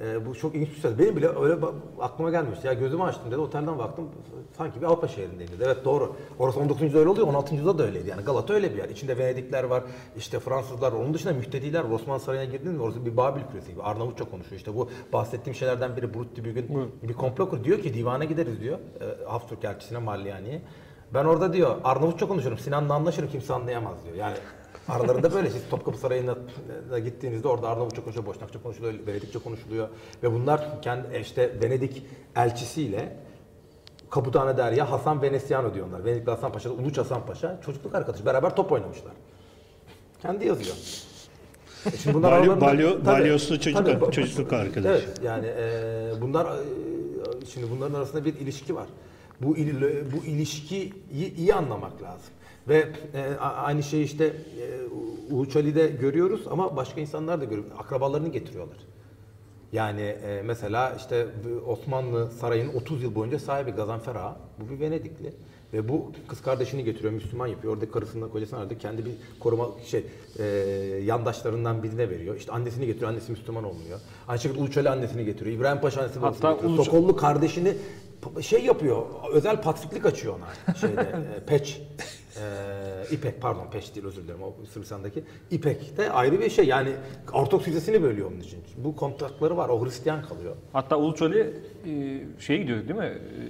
E, bu çok ilginç bir söz. Benim bile öyle aklıma gelmişti. Ya gözümü açtım dedi. Otelden baktım. Sanki bir Avrupa şehrindeydi. Evet doğru. Orası 19. yüzyılda öyle oluyor. 16. yüzyılda da öyleydi. Yani Galata öyle bir yer. İçinde Venedikler var. işte Fransızlar. Onun dışında müftediler var. Osmanlı Sarayı'na girdiniz mi? Orası bir Babil Kulesi gibi. Arnavutça konuşuyor. İşte bu bahsettiğim şeylerden biri Brutti bir gün bir komplo kur. Diyor ki divana gideriz diyor. E, Habsburg elçisine Malyani'ye. Ben orada diyor Arnavutça konuşurum. Sinan'la anlaşırım. Kimse anlayamaz diyor. Yani Aralarında böyle siz Topkapı Sarayı'na gittiğinizde orada Arnavutça konuşuluyor, Boşnakça konuşuluyor, Venedikçe konuşuluyor ve bunlar kendi işte Venedik elçisiyle Kaputane Derya Hasan Veneziano diyor onlar. Venedikli Hasan Paşa, Uluç Hasan Paşa çocukluk arkadaşı beraber top oynamışlar. Kendi yazıyor. E Şimdi Balyo- aralarında- balyo- Tabii, balyozlu çocuk- tabii. çocukluk arkadaşı. Evet yani e, bunlar e, şimdi bunların arasında bir ilişki var. Bu il, bu ilişkiyi iyi anlamak lazım. Ve e, aynı şeyi işte e, Uğuç Ali'de görüyoruz ama başka insanlar da görüyor. Akrabalarını getiriyorlar. Yani e, mesela işte Osmanlı sarayının 30 yıl boyunca sahibi Gazanfer Ağa. Bu bir Venedikli. Ve bu kız kardeşini getiriyor, Müslüman yapıyor. Orada karısından kocasından arada kendi bir koruma şey e, yandaşlarından birine veriyor. İşte annesini getiriyor, annesi Müslüman olmuyor. Aynı şekilde Uluç Ali annesini getiriyor. İbrahim Paşa annesini Hatta getiriyor. Uluç- Sokollu kardeşini şey yapıyor, özel patriklik açıyor ona şeyde, e, peç. E, İpek pardon peç değil özür dilerim o Sırbistan'daki İpek de ayrı bir şey yani Ortodoks kilisesini bölüyor onun için. Bu kontakları var o Hristiyan kalıyor. Hatta Uluç Ali e, şeye gidiyor değil mi?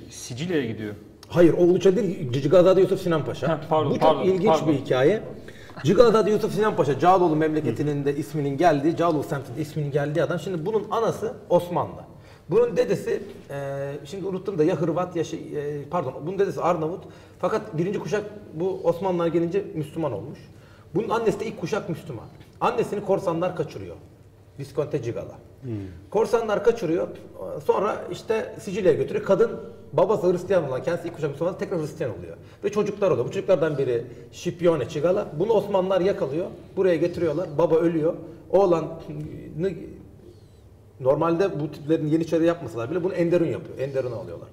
E, Sicilya'ya gidiyor. Hayır o Uluç'a değil Cicigazade Yusuf Sinan Paşa. Ha, pardon, Bu çok pardon, ilginç pardon. bir hikaye. Cicigazade Yusuf Sinan Paşa Cağaloğlu memleketinin de isminin geldiği, Cağaloğlu semtinde isminin geldiği adam. Şimdi bunun anası Osmanlı. Bunun dedesi, e, şimdi unuttum da ya Hırvat ya şey, e, pardon bunun dedesi Arnavut. Fakat birinci kuşak bu Osmanlılar gelince Müslüman olmuş. Bunun annesi de ilk kuşak Müslüman. Annesini korsanlar kaçırıyor. Visconte Cigala. Korsanlar kaçırıyor. Sonra işte Sicilya'ya götürüyor. Kadın babası Hristiyan olan kendisi ilk kuşak Müslüman tekrar Hristiyan oluyor. Ve çocuklar oluyor. Bu çocuklardan biri Scipione Cigala. Bunu Osmanlılar yakalıyor. Buraya getiriyorlar. Baba ölüyor. Oğlan normalde bu tiplerin Yeniçeri yapmasalar bile bunu Enderun yapıyor. Enderun'u alıyorlar.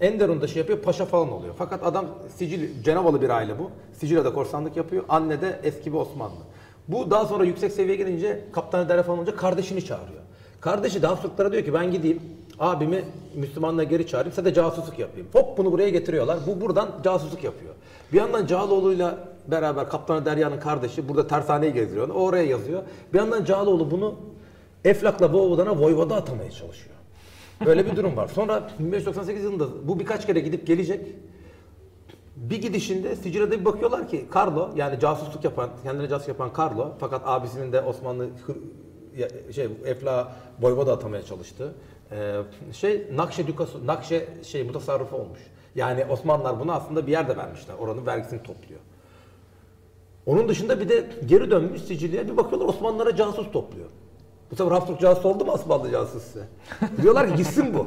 Enderun'da şey yapıyor, paşa falan oluyor. Fakat adam Sicil, Cenavalı bir aile bu. Sicilya'da korsanlık yapıyor. Anne de eski bir Osmanlı. Bu daha sonra yüksek seviyeye gelince kaptanı dere falan olunca kardeşini çağırıyor. Kardeşi de Habsburglara diyor ki ben gideyim abimi Müslümanlığa geri çağırayım size de casusluk yapayım. Hop bunu buraya getiriyorlar. Bu buradan casusluk yapıyor. Bir yandan Cağaloğlu'yla beraber Kaptanı Derya'nın kardeşi burada tersaneyi gezdiriyorlar. O oraya yazıyor. Bir yandan Cağaloğlu bunu Eflak'la Voyvoda'na Voyvoda atamaya çalışıyor. Böyle bir durum var. Sonra 1598 yılında bu birkaç kere gidip gelecek. Bir gidişinde Sicilya'da bir bakıyorlar ki Carlo yani casusluk yapan, kendine casus yapan Carlo fakat abisinin de Osmanlı şey Efla Voyvoda atamaya çalıştı. Ee, şey Nakşe Dükası, Nakşe şey mutasarrıfı olmuş. Yani Osmanlılar bunu aslında bir yerde vermişler. Oranın vergisini topluyor. Onun dışında bir de geri dönmüş Sicilya'ya bir bakıyorlar Osmanlılara casus topluyor. Bu sefer Habsburg casus oldu mu Osmanlı casus size? Diyorlar ki gitsin bu.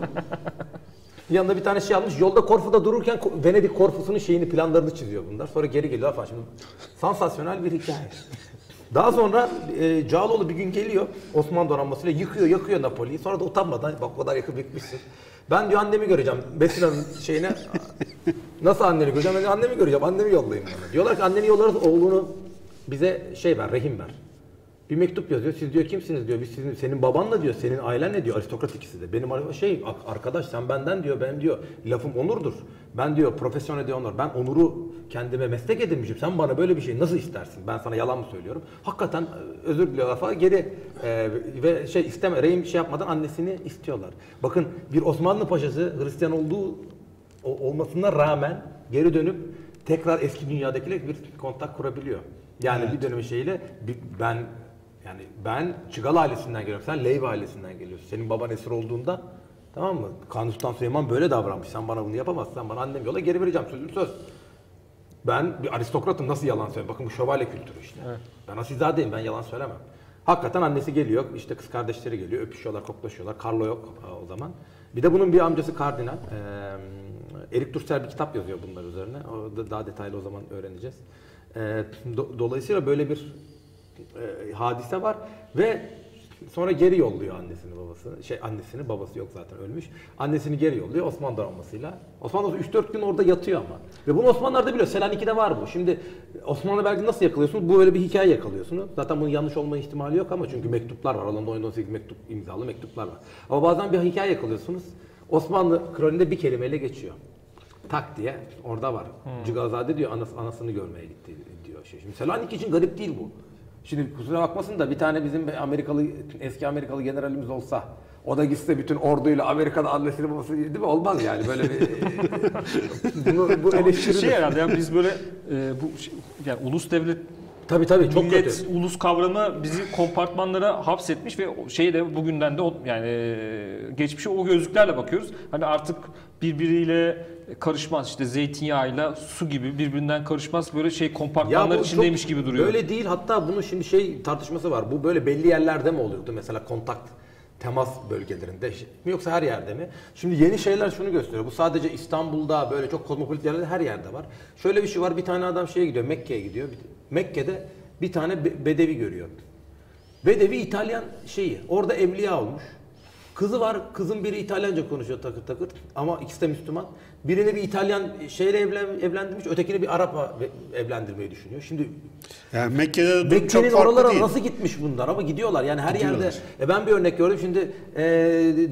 Yanında bir tane şey almış. Yolda Korfu'da dururken Venedik Korfusu'nun şeyini planlarını çiziyor bunlar. Sonra geri geliyor falan. Şimdi sansasyonel bir hikaye. Daha sonra e, Cağaloğlu bir gün geliyor Osmanlı donanmasıyla yıkıyor yakıyor Napoli'yi. Sonra da utanmadan bak o kadar yakıp yıkmışsın. Ben diyor annemi göreceğim. Besina'nın şeyine nasıl anneni göreceğim? Ben diyor, annemi göreceğim. Annemi yollayın bana. Diyorlar ki anneni yollarız oğlunu bize şey ver rehin ver. Bir mektup yazıyor. Siz diyor kimsiniz diyor. Biz sizin senin babanla diyor. Senin ailen ne diyor? Aristokrat ikisi de. Benim şey arkadaş sen benden diyor. Benim diyor lafım onurdur. Ben diyor profesyonel diyor onur. Ben onuru kendime meslek edinmişim. Sen bana böyle bir şey nasıl istersin? Ben sana yalan mı söylüyorum? Hakikaten e, özür diliyorlar falan. Geri e, ve şey isteme rehim şey yapmadan annesini istiyorlar. Bakın bir Osmanlı paşası Hristiyan olduğu olmasına rağmen geri dönüp tekrar eski dünyadakiyle bir kontak kurabiliyor. Yani bir dönemi şeyle bir- ben yani ben Çıgal ailesinden geliyorum. Sen Leyva ailesinden geliyorsun. Senin baban esir olduğunda tamam mı? Kanuni Sultan Süleyman böyle davranmış. Sen bana bunu yapamazsın. Sen bana annem yola geri vereceğim. Sözüm söz. Ben bir aristokratım nasıl yalan söyleyeyim? Bakın bu şövalye kültürü işte. Ben asilzadeyim ben yalan söylemem. Hakikaten annesi geliyor, işte kız kardeşleri geliyor, öpüşüyorlar, koklaşıyorlar. Carlo yok o zaman. Bir de bunun bir amcası kardinal. Ee, Erik Dursel bir kitap yazıyor bunlar üzerine. O da daha detaylı o zaman öğreneceğiz. Ee, do- dolayısıyla böyle bir e, hadise var ve Sonra geri yolluyor annesini babasını. Şey annesini babası yok zaten ölmüş. Annesini geri yolluyor Osmanlı donanmasıyla. Osmanlı 3-4 gün orada yatıyor ama. Ve bunu Osmanlılar da biliyor. Selanik'te var bu. Şimdi Osmanlı belge nasıl yakalıyorsunuz? Bu öyle bir hikaye yakalıyorsunuz. Zaten bunun yanlış olma ihtimali yok ama çünkü mektuplar var. Aralarında 18 mektup imzalı mektuplar var. Ama bazen bir hikaye yakalıyorsunuz. Osmanlı kroniğinde bir kelimeyle geçiyor. Tak diye orada var. Cigazade diyor anas, anasını görmeye gitti diyor. Şey. Şimdi Selanik için garip değil bu. Şimdi kusura bakmasın da bir tane bizim Amerikalı eski Amerikalı generalimiz olsa o da gitse bütün orduyla Amerika'da annesini babası değil mi? Olmaz yani böyle bir bunu, bu eleştiri. Şey herhalde yani biz böyle e, bu şey- yani ulus devlet Tabii tabii çok millet kötü. ulus kavramı bizi kompartmanlara hapsetmiş ve şeyi de bugünden de yani e, geçmişe o gözlüklerle bakıyoruz. Hani artık birbiriyle karışmaz işte zeytinyağıyla su gibi birbirinden karışmaz böyle şey kompartmanlar içindeymiş gibi duruyor. Böyle değil hatta bunun şimdi şey tartışması var. Bu böyle belli yerlerde mi oluyordu mesela kontakt temas bölgelerinde mi yoksa her yerde mi? Şimdi yeni şeyler şunu gösteriyor. Bu sadece İstanbul'da böyle çok kozmopolit yerlerde her yerde var. Şöyle bir şey var. Bir tane adam şeye gidiyor. Mekke'ye gidiyor. Mekke'de bir tane be- bedevi görüyor. Bedevi İtalyan şeyi. Orada evliya olmuş. Kızı var. Kızın biri İtalyanca konuşuyor takır takır. Ama ikisi de Müslüman. Birini bir İtalyan şeyle evlen, evlendirmiş. Ötekini bir Arap'a evlendirmeyi düşünüyor. Şimdi Yani Mekke'de çok Mekke'nin farklı oralara değil. nasıl gitmiş bunlar ama gidiyorlar yani her Gidiyorlar. yerde. E ben bir örnek gördüm şimdi e,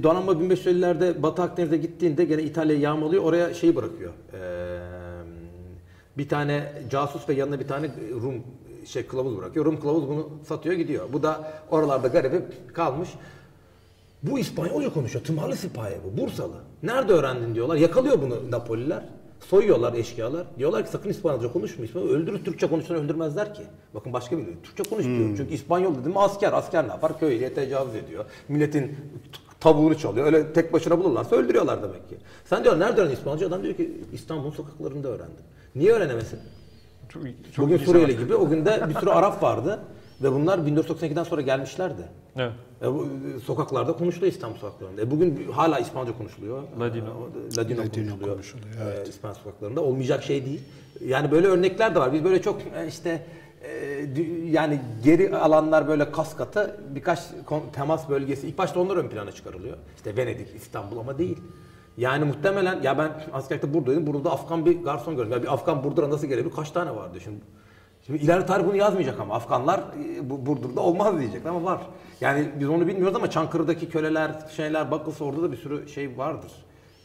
donanma 1550'lerde Batı Akdeniz'e gittiğinde gene İtalya yağmalıyor oraya şeyi bırakıyor. E, bir tane casus ve yanına bir tane Rum şey kılavuz bırakıyor. Rum kılavuz bunu satıyor gidiyor. Bu da oralarda garibi kalmış. Bu İspanyolca konuşuyor. Tımarlı sipahi bu. Bursalı. Nerede öğrendin diyorlar. Yakalıyor bunu Napoliler. Soyuyorlar eşkıyalar. Diyorlar ki sakın İspanyolca konuşma. İspanyol öldürür Türkçe konuşanı öldürmezler ki. Bakın başka bir Türkçe konuş diyor. Çünkü İspanyol dedim asker. Asker ne yapar? Köylüye tecavüz ediyor. Milletin tavuğunu çalıyor. Öyle tek başına bulurlarsa öldürüyorlar demek ki. Sen diyor nerede öğrendin İspanyolca? Adam diyor ki İstanbul sokaklarında öğrendim. Niye öğrenemesin? Çok, çok Bugün Suriyeli gibi. O gün de bir sürü Arap vardı. Ve bunlar 1492'den sonra gelmişlerdi. Evet. E, bu, e, sokaklarda konuşuluyor İstanbul sokaklarında. E, bugün hala İspanyolca konuşuluyor. Ladino. E, Ladino, Ladino konuşuluyor. konuşuluyor, E, İspanyol sokaklarında. Olmayacak şey değil. Yani böyle örnekler de var. Biz böyle çok e, işte e, yani geri alanlar böyle kas katı birkaç temas bölgesi. İlk başta onlar ön plana çıkarılıyor. İşte Venedik, İstanbul ama değil. Yani muhtemelen ya ben askerlikte buradaydım. Burada Afgan bir garson gördüm. Ya bir Afgan Burdur'a nasıl gelebilir? Kaç tane vardı şimdi? Şimdi ileri tarih bunu yazmayacak ama Afganlar e, bu Burdur'da olmaz diyecek ama var. Yani biz onu bilmiyoruz ama Çankırı'daki köleler, şeyler bakılsa orada da bir sürü şey vardır.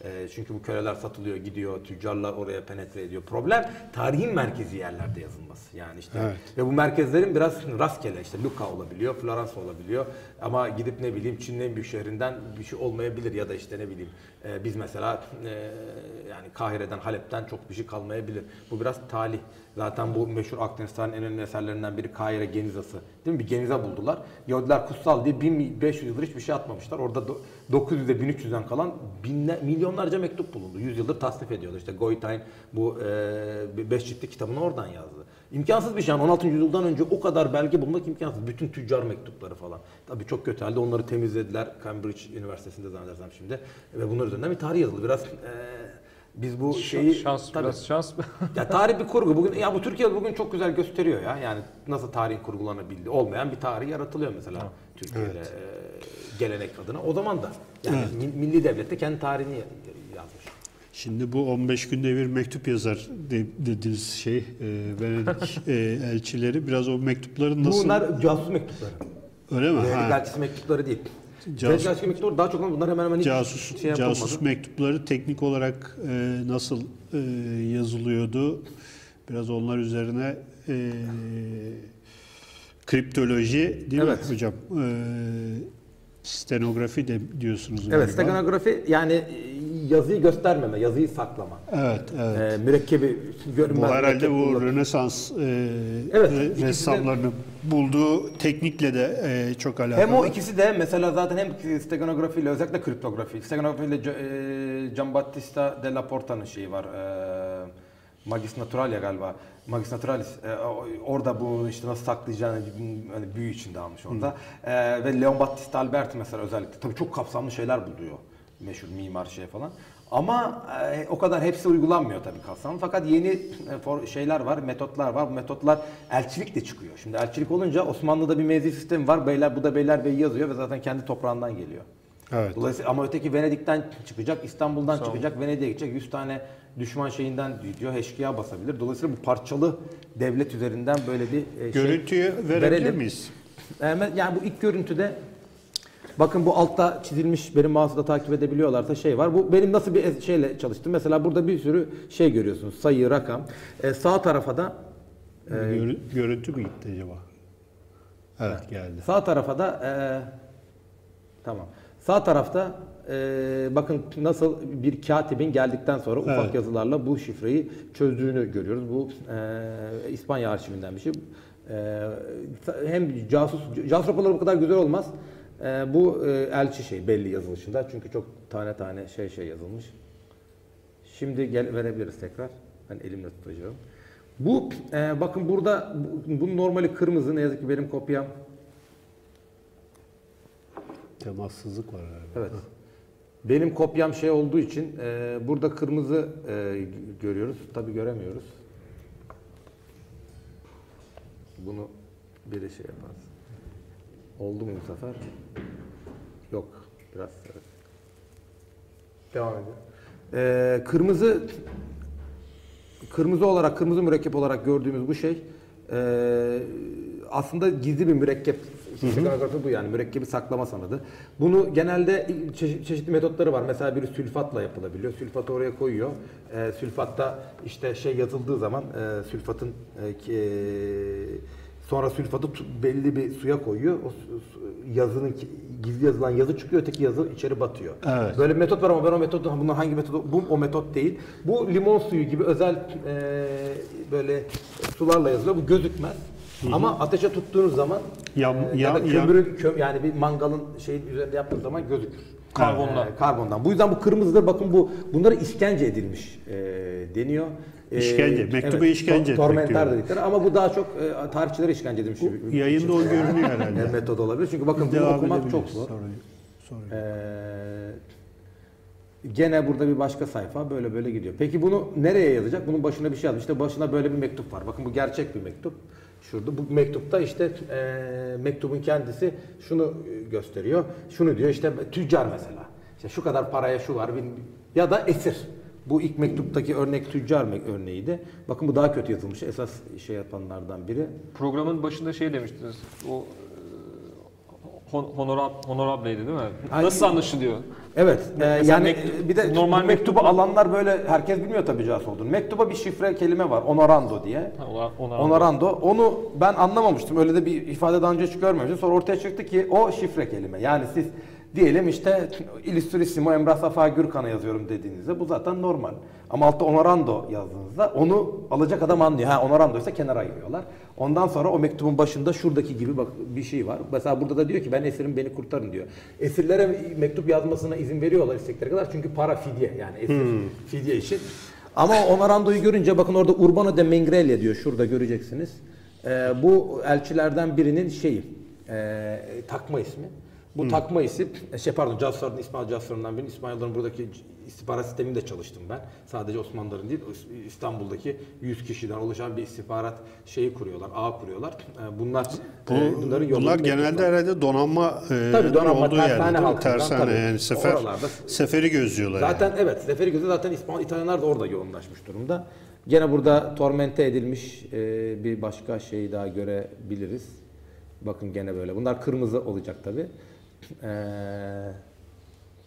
E, çünkü bu köleler satılıyor, gidiyor, tüccarlar oraya penetre ediyor. Problem tarihin merkezi yerlerde yazılması. Yani işte Evet. ve bu merkezlerin biraz rastgele işte Lucca olabiliyor, Florence olabiliyor. Ama gidip ne bileyim Çin'in en büyük şehrinden bir şey olmayabilir ya da işte ne bileyim e, biz mesela e, yani Kahire'den, Halep'ten çok bir şey kalmayabilir. Bu biraz talih. Zaten bu meşhur Akdeniz tarihinin en önemli eserlerinden biri Kahire Genizası. Değil mi? Bir genize buldular. Yahudiler kutsal diye 1500 yıldır hiçbir şey atmamışlar. Orada do- 900'de 1300'den kalan binler, milyonlarca mektup bulundu. 100 yıldır tasnif ediyorlar. İşte Goitein bu 5 ciltlik kitabını oradan yazdı. İmkansız bir şey. Yani 16. yüzyıldan önce o kadar belge bulmak imkansız. Bütün tüccar mektupları falan. Tabii çok kötü halde onları temizlediler. Cambridge Üniversitesi'nde zannedersem şimdi. Ve bunlar üzerinden bir tarih yazıldı. Biraz eee, biz bu şeyi... şans Tabii. biraz şans. Ya tarih bir kurgu. Bugün ya bu Türkiye bugün çok güzel gösteriyor ya. Yani nasıl tarihin kurgulanabildiği. Olmayan bir tarih yaratılıyor mesela Türkiye'de e, gelenek adına. O zaman da yani mi- milli devlet de kendi tarihini ya- yazmış. Şimdi bu 15 günde bir mektup yazar de- dediğiniz şey e, Venedik e, elçileri biraz o mektupların nasıl Bunlar casus mektupları. öyle mi? Venedik Ha. elçisi mektupları değil. Casus- elçisi mektupları daha çok ama bunlar hemen hemen hiç Casus şey yapılmadı. casus mektupları teknik olarak e, nasıl e, yazılıyordu? Biraz onlar üzerine e, kriptoloji değil Evet. mi hocam? E, stenografi de diyorsunuz Evet, galiba. stenografi yani e, yazıyı göstermeme, yazıyı saklama. Evet, evet. Ee, mürekkebi görünmez. Bu herhalde bu. Rönesans e, Evet, de- ressamlarının bulduğu teknikle de e, çok alakalı. Hem o ikisi de mesela zaten hem stenografi ile özellikle kriptografi. Stenografi ile e, Giambattista della Porta'nın şeyi var. E, Magis Naturalia galiba. Magis Naturalis. E, orada bu işte nasıl saklayacağını hani büyü içinde almış orada. E, ve Leon Battista Alberti mesela özellikle. Tabii çok kapsamlı şeyler buluyor. Meşhur mimar şey falan. Ama e, o kadar hepsi uygulanmıyor tabii kalsan. Fakat yeni e, for- şeyler var, metotlar var. Bu metotlar elçilik de çıkıyor. Şimdi elçilik olunca Osmanlı'da bir mevzi sistemi var. Beyler bu da Beylerbeyi yazıyor ve zaten kendi toprağından geliyor. Evet. Dolayısıyla ama öteki Venedik'ten çıkacak, İstanbul'dan çıkacak, Venedik'e gidecek. 100 tane düşman şeyinden diyor, eşkıya basabilir. Dolayısıyla bu parçalı devlet üzerinden böyle bir e, şey Görüntüyü verebilir verelim. miyiz? Hemen- Yani bu ilk görüntüde bakın bu altta çizilmiş benim mouse'da takip edebiliyorlarsa şey var. Bu benim nasıl bir ez- şeyle çalıştım. Mesela burada bir sürü şey görüyorsunuz. Sayı, rakam. E, sağ tarafa da Görü- görüntü mü gitti acaba? Evet geldi. Sağ tarafa da eee, tamam. Sağ tarafta eee, bakın nasıl bir katibin geldikten sonra ufak Evet. yazılarla bu şifreyi çözdüğünü görüyoruz. Bu eee, İspanya arşivinden bir şey. Eee, hem casus casus raporları bu kadar güzel olmaz. Eee, bu eee, elçi şey belli yazılışında çünkü çok tane tane şey şey yazılmış. Şimdi gel verebiliriz tekrar. Ben elimle tutacağım. Bu eee, bakın burada bu- bunun normali kırmızı ne yazık ki benim kopyam Temassızlık var herhalde. Evet. Benim kopyam şey olduğu için e, burada kırmızı e, görüyoruz. Tabii göremiyoruz. Bunu biri şey yapar. Oldu mu bu sefer? Yok. Biraz evet. Devam edelim. E, kırmızı kırmızı olarak, kırmızı mürekkep olarak gördüğümüz bu şey e, aslında gizli bir mürekkep. Steganografı bu yani mürekkebi saklama sanadı. Bunu genelde çeşit- çeşitli metotları var. Mesela biri sülfatla yapılabiliyor. Sülfatı oraya koyuyor. E, sülfatta işte şey yazıldığı zaman e, sülfatın e, e, sonra sülfatı belli bir suya koyuyor. O yazının gizli yazılan yazı çıkıyor, öteki yazı içeri batıyor. Evet. Böyle bir metot var ama ben o metodu, bunlar hangi metodu, bu o metot değil. Bu limon suyu gibi özel e, böyle sularla yazılıyor. Bu gözükmez. Ama ateşe tuttuğunuz zaman Yan- e, ya da yan- yan- kömürün, kö- yani bir mangalın şeyin üzerinde yaptığınız zaman gözükür. Karbondan. E, karbondan. Bu yüzden bu kırmızıdır. Bakın bu bunlara işkence edilmiş e, deniyor. E, İşkence, mektubu işkence tor- etmek Tormentar dedikleri ama bu daha çok e, tarihçilere işkence edilmiş. bir- Yayında o görünüyor bir herhalde. metod olabilir. Çünkü bakın bunu okumak çok zor. Ee, gene burada bir başka sayfa böyle böyle gidiyor. Peki bunu nereye yazacak? Bunun başına bir şey yazmış. İşte başına böyle bir mektup var. Bakın bu gerçek bir mektup. Şurada bu mektupta işte e, mektubun kendisi şunu gösteriyor. Şunu diyor işte tüccar mesela. İşte şu kadar paraya şu var bin- ya da esir. Bu ilk mektuptaki örnek tüccar örneğiydi. Bakın bu daha kötü yazılmış. Esas şey yapanlardan biri. Programın başında şey demiştiniz. O hon- honorab honorableydi değil mi? Ay- Nasıl anlaşılıyor? Evet. e, yani mektup- e, bir de normal mektubu alanlar böyle herkes bilmiyor tabii casus olduğunu. Mektuba bir şifre kelime var. Honorando diye. Ha, ona- Honorando. Onu ben anlamamıştım. Öyle de bir ifade daha önce hiç görmemiştim. Sonra ortaya çıktı ki o şifre kelime. Yani siz diyelim işte Illustrissimo Emrah Safa Gürkan'a yazıyorum dediğinizde bu zaten normal. Ama altta Honorando yazdığınızda onu alacak adam anlıyor. Ha Honorando ise kenara ayırıyorlar. Ondan sonra o mektubun başında şuradaki gibi bak bir şey var. Mesela burada da diyor ki ben esirim beni kurtarın diyor. Esirlere mektup yazmasına izin veriyorlar istekleri kadar çünkü para fidye yani esir fidye için. Ama Honorando'yu görünce bakın orada Urbano de Mengrelia diyor şurada göreceksiniz. Ee, bu elçilerden birinin şeyi e, takma ismi. Bu takma isim, e, şey pardon casusların, İsmail casuslarından birinin İspanyolların buradaki istihbarat sisteminde çalıştım ben. Sadece Osmanlıların değil, İs- İstanbul'daki 100 kişiden oluşan bir istihbarat şeyi kuruyorlar, ağ kuruyorlar. E, Bunlar Bu, e, bunların yolunu bunlar genelde herhalde donanma, e, Tabii donanma, olduğu tersane yerde Tersane tabii. yani sefer, Oralarda. seferi gözlüyorlar. yani. Zaten evet Seferi Gözü zaten İspanyol İtalyanlar da orada yoğunlaşmış durumda. Gene burada tormente edilmiş e, bir başka şey daha görebiliriz. Bakın gene böyle. Bunlar kırmızı olacak tabi.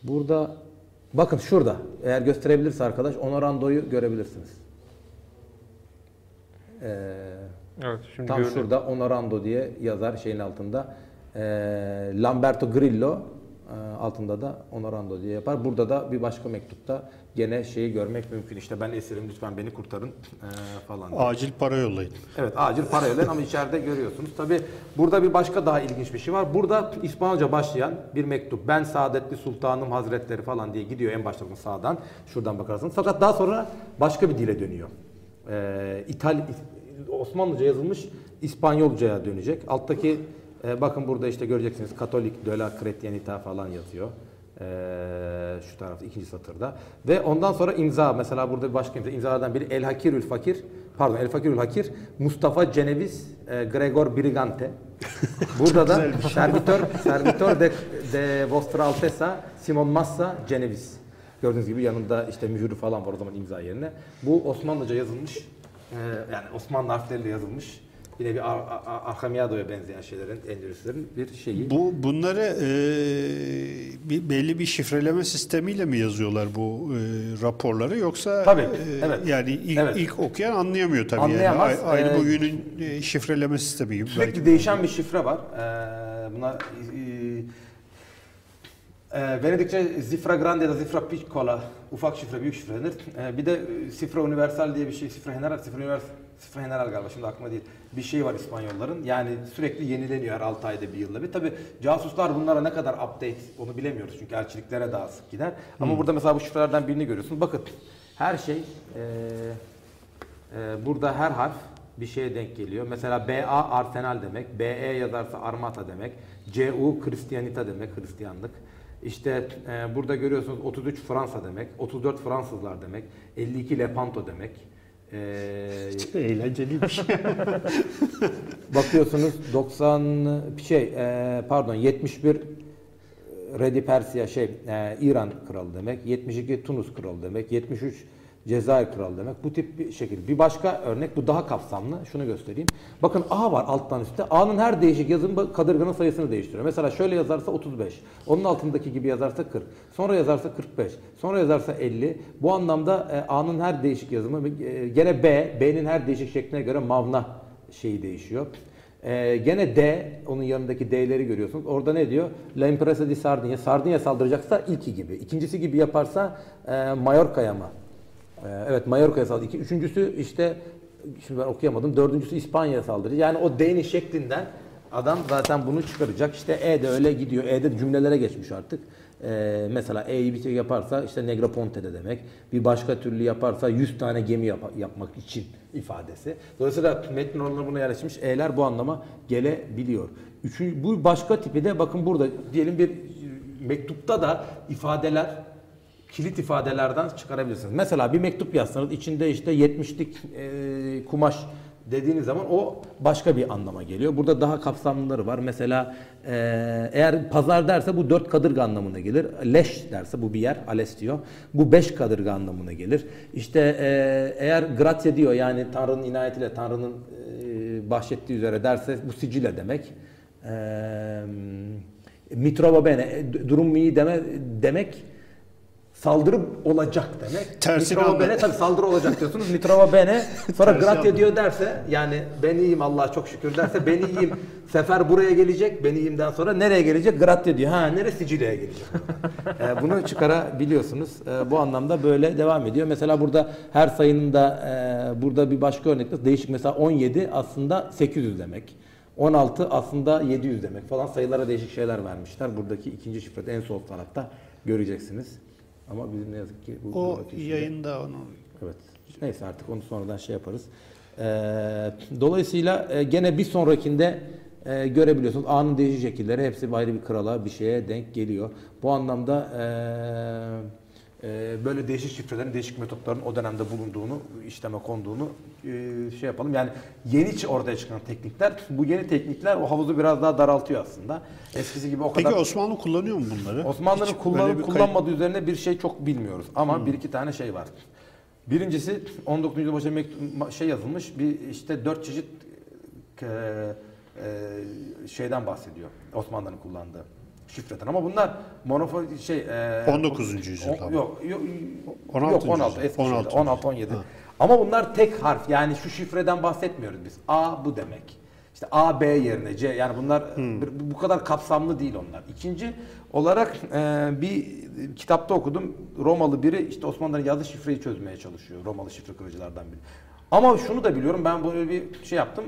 burada bakın şurada eğer gösterebilirse arkadaş Honorando'yu görebilirsiniz. Eee Evet, şimdi Tam görünüyor. şurada Honorando diye yazar şeyin altında. Ee, Lamberto Grillo altında da Honorando diye yapar. Burada da bir başka mektupta gene şeyi görmek mümkün. İşte ben esirim lütfen beni kurtarın e, falan. diye. Acil para yollayın. Evet acil para yollayın ama içeride görüyorsunuz. Tabi burada bir başka daha ilginç bir şey var. Burada İspanyolca başlayan bir mektup. Ben Saadetli Sultanım Hazretleri falan diye gidiyor en başta sağdan. Şuradan bakarsınız. Fakat daha sonra başka bir dile dönüyor. Ee, İtal Osmanlıca yazılmış İspanyolcaya dönecek. Alttaki e, bakın burada işte göreceksiniz Katolik de la Cretianita falan yazıyor. Ee, şu tarafta ikinci satırda. Ve ondan sonra imza. Mesela burada bir başka imza. İmzalardan biri El Hakirül Fakir. Pardon El Fakirül Hakir. Mustafa Ceneviz e, Gregor Brigante. Burada da Servitor, Servitor de, de Vostra Alteza Simon Massa Ceneviz. Gördüğünüz gibi yanında işte mühürü falan var o zaman imza yerine. Bu Osmanlıca yazılmış. e, yani Osmanlı harfleriyle yazılmış. Yine bir Ar- benzeyen şeylerin, Endülüslerin bir şeyi. Bu bunları e, bir, belli bir şifreleme sistemiyle mi yazıyorlar bu e, raporları yoksa Tabii, e, evet. yani ilk, Evet. ilk okuyan anlayamıyor tabii Anlayamaz. yani. Aynı Ee, bugünün e, şifreleme sistemi gibi Sürekli belki. değişen bir şifre var. Ee, buna e, e, Venedikçe Zifra Grande ya da Zifra Piccola ufak şifre, büyük şifre denir. Ee, bir de e, Sifra Universal diye bir şey, Sifra General, Sifra Universal, Sifra General galiba şimdi aklıma değil. Bir şey var İspanyolların. Yani sürekli yenileniyor her 6 ayda bir yılda bir. Tabi casuslar bunlara ne kadar update onu bilemiyoruz çünkü elçiliklere daha sık gider. Ama burada mesela bu şifrelerden birini görüyorsun. Bakın her şey e, ee, burada her harf bir şeye denk geliyor. Mesela BA Arsenal demek, BE yazarsa Armata demek, CU Christianita demek, Hristiyanlık. İşte e, burada görüyorsunuz 33 Fransa demek, 34 Fransızlar demek, 52 Lepanto demek. Ee, Eğlenceliymiş. bakıyorsunuz 90 şey e, pardon 71 Redi Persia şey e, İran kralı demek, 72 Tunus kralı demek, 73 Cezayir kralı demek. Bu tip bir şekil. Bir başka örnek bu daha kapsamlı. Şunu göstereyim. Bakın A var alttan üstte. A'nın her değişik yazımı kadırganın sayısını değiştiriyor. Mesela şöyle yazarsa 35. Onun altındaki gibi yazarsa 40. Sonra yazarsa 45. Sonra yazarsa 50. Bu anlamda e, A'nın her değişik yazımı e, gene B, B'nin her değişik şekline göre mavna şeyi değişiyor. Ee, gene D, onun yanındaki D'leri görüyorsunuz. Orada ne diyor? La Impresa di Sardinia. Sardinya saldıracaksa ilki gibi. İkincisi gibi yaparsa e, Mallorca'ya mı? Ee, evet Mallorca'ya saldıracak. Üçüncüsü işte, şimdi ben okuyamadım. Dördüncüsü İspanya'ya saldıracak. Yani o D'nin şeklinden adam zaten bunu çıkaracak. İşte E de öyle gidiyor. E'de cümlelere geçmiş artık. Ee, mesela E'yi bir şey yaparsa işte Negroponte'de demek. Bir başka türlü yaparsa 100 tane gemi yap- yapmak için ifadesi. Dolayısıyla metin oralarına buna yerleşmiş E'ler bu anlama gelebiliyor. Üçüncü, bu başka tipi de bakın burada diyelim bir mektupta da ifadeler kilit ifadelerden çıkarabilirsiniz. Mesela bir mektup yazsanız içinde işte 70'lik e, kumaş dediğiniz zaman o başka bir anlama geliyor. Burada daha kapsamlıları var. Mesela e, eğer pazar derse bu dört kadırga anlamına gelir. Leş derse bu bir yer, ales diyor. Bu beş kadırga anlamına gelir. İşte e, eğer gratia diyor yani Tanrı'nın inayetiyle, Tanrı'nın e, bahşettiği üzere derse bu sicile demek. E, mitrova bene, e, durum iyi deme, demek saldırı olacak demek. Tersini Mitrova bene tabii saldırı olacak diyorsunuz. Mitrova bene sonra gratia diyor derse yani ben iyiyim Allah'a çok şükür derse ben iyiyim. Sefer buraya gelecek. Ben iyiyimden sonra nereye gelecek? Gratia diyor. Ha nereye Sicilya'ya gelecek. Ee, bunu çıkarabiliyorsunuz. Ee, bu anlamda böyle devam ediyor. Mesela burada her sayının da e, burada bir başka örnek değişik. Mesela 17 aslında 800 demek. 16 aslında 700 demek falan sayılara değişik şeyler vermişler. Buradaki ikinci şifrede en sol tarafta göreceksiniz. Ama biz ne yazık ki bu o yayında onu Evet. Neyse artık onu sonradan şey yaparız. Ee, dolayısıyla e, gene bir sonrakinde e, görebiliyorsunuz. A'nın değişik şekilleri hepsi ayrı bir krala bir şeye denk geliyor. Bu anlamda e, e, böyle değişik şifrelerin, değişik metotların o dönemde bulunduğunu, işleme konduğunu e, şey yapalım. Yani yeni ortaya çıkan teknikler, bu yeni teknikler o havuzu biraz daha daraltıyor aslında. Eskisi gibi o kadar... Peki Osmanlı kullanıyor mu bunları? Osmanlı'nın kullanıp kullanmadığı üzerine bir şey çok bilmiyoruz. Ama bir iki tane şey var. Birincisi 19. yüzyıl başında mektup- ma- şey yazılmış. Bir işte dört çeşit e, e, şeyden bahsediyor. Osmanlı'nın kullandığı şifreden. Ama bunlar monofon şey e, 19. yüzyıl o-. Yok, yok, 16. yok 16 yüzyıl. eski 16. 16 16 17. Ama bunlar tek harf. Yani şu şifreden bahsetmiyoruz biz. A bu demek. İşte A B yerine C yani bunlar bu- bu kadar kapsamlı değil onlar. İkinci olarak e, bir kitapta okudum. Romalı biri işte Osmanlı'nın yazdığı şifreyi çözmeye çalışıyor. Romalı şifre kırıcılardan biri. Ama şunu da biliyorum ben böyle bir şey yaptım.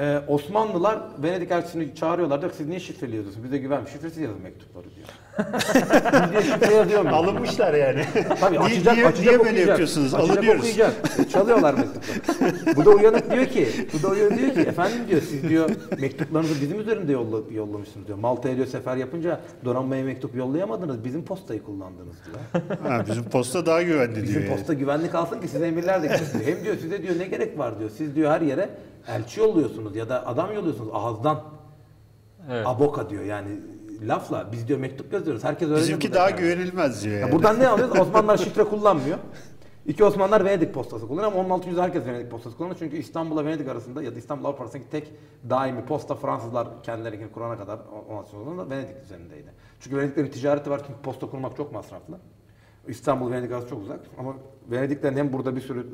Ee, Osmanlılar Venedik elçisini çağırıyorlar diyor siz niye şifreli yazıyorsunuz? Bize güvenmiş. Şifresiz yazın mektupları diyor. Biz diye şifre yazıyor muyuz? Alınmışlar yani. Tabii açacak, niye- açacak niye böyle okuyacak. yapıyorsunuz? Açacak Alınıyoruz. okuyacak. E, Çalıyorlar mektupları. bu da uyanık diyor ki, bu da uyanık diyor ki, efendim diyor siz diyor mektuplarınızı bizim üzerinde yolla, yollamışsınız diyor. Malta'ya diyor sefer yapınca donanmaya mektup yollayamadınız, bizim postayı kullandınız diyor. Ha, bizim posta daha güvenli diyor. Bizim yani. posta güvenlik alsın ki size emirler de. Hem diyor size diyor ne gerek var diyor. Siz diyor her yere elçi yolluyorsunuz ya da adam yolluyorsunuz ağızdan. Evet. Aboka diyor yani lafla biz diyor mektup yazıyoruz. Herkes öyle Bizimki daha güvenilmez diyor ya yani. buradan ne alıyoruz? Osmanlılar şifre kullanmıyor. İki Osmanlılar Venedik postası kullanıyor ama 16. yüzyılda herkes Venedik postası kullanıyor. Çünkü İstanbul'la Venedik arasında ya da İstanbul Avrupa arasındaki tek daimi posta Fransızlar kendilerini kurana kadar 16. yüzyılda Venedik üzerindeydi. Çünkü Venediklerin bir ticareti var çünkü posta kurmak çok masraflı. İstanbul Venedik arası çok uzak ama Venediklerin hem burada bir sürü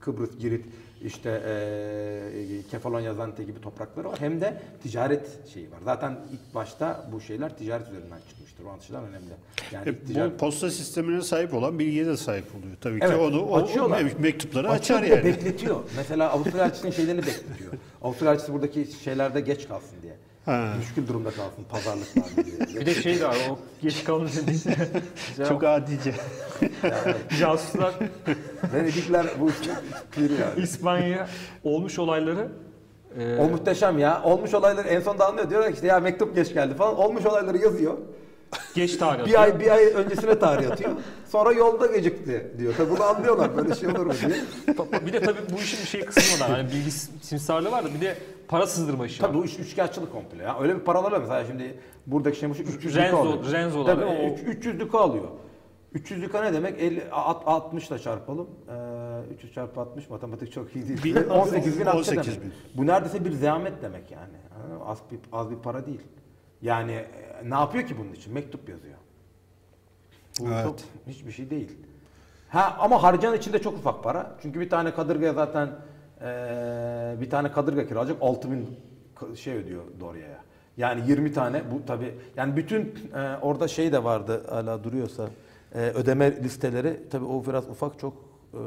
Kıbrıs, Girit, işte eee Kefalonya, Zante gibi toprakları var hem de ticaret şeyi var. Zaten ilk başta bu şeyler ticaret üzerinden çıkmıştır. O açıdan önemli. Yani E, ilk Bu ticaret- posta sistemine sahip olan bilgiye de sahip oluyor. Tabii ki Evet, onu o, açıyorlar. o mektupları Açıyor açar yani. bekletiyor. Mesela Avusturya elçisinin şeylerini bekletiyor. Avusturya elçisi buradaki şeylerde geç kalsın. Ha. Müşkül durumda kalsın pazarlıklarda diye. Bir de şey de var o geç kalınca. Çok adice. Casuslar Venedikler bu piri yani. İspanya olmuş olayları e, O muhteşem ya. Olmuş olayları en sonunda anlıyor. Diyorlar ki işte ya mektup geç geldi falan. Olmuş olayları yazıyor. Geç tarih Bir ay bir ay öncesine tarih atıyor. Sonra yolda gecikti diyor. Tabi bunu anlıyorlar. Böyle şey olur mu diye. Bir de tabii bu işin bir şey kısmı var. Hani bilgi simsarlığı var da bir de para sızdırma işi var. Tabii bu iş üçkağıtçılık komple ya. Öyle bir paralar var mesela şimdi buradaki şey bu 300 Renzo- alıyor. Renzolar, Tabii o- 300 lüka alıyor. 300 lüka ne demek? 50, 60 ile çarpalım. Ee, 300 çarpı 60 matematik çok iyi değil. Bin- 18 bin 18 demek. bin. Bu neredeyse bir zahmet demek yani. Az bir, az bir para değil. Yani e, ne yapıyor ki bunun için? Mektup yazıyor. Bu Evet. çok hiçbir şey değil. Ha ama harcayan içinde çok ufak para. Çünkü bir tane kadırgaya zaten eee, bir tane kadırga kiralayacak 6000 ka- şey ödüyor Dorya'ya. Yani 20 tane bu tabi yani bütün eee, orada şey de vardı hala duruyorsa eee, ödeme listeleri tabi o biraz ufak çok eee,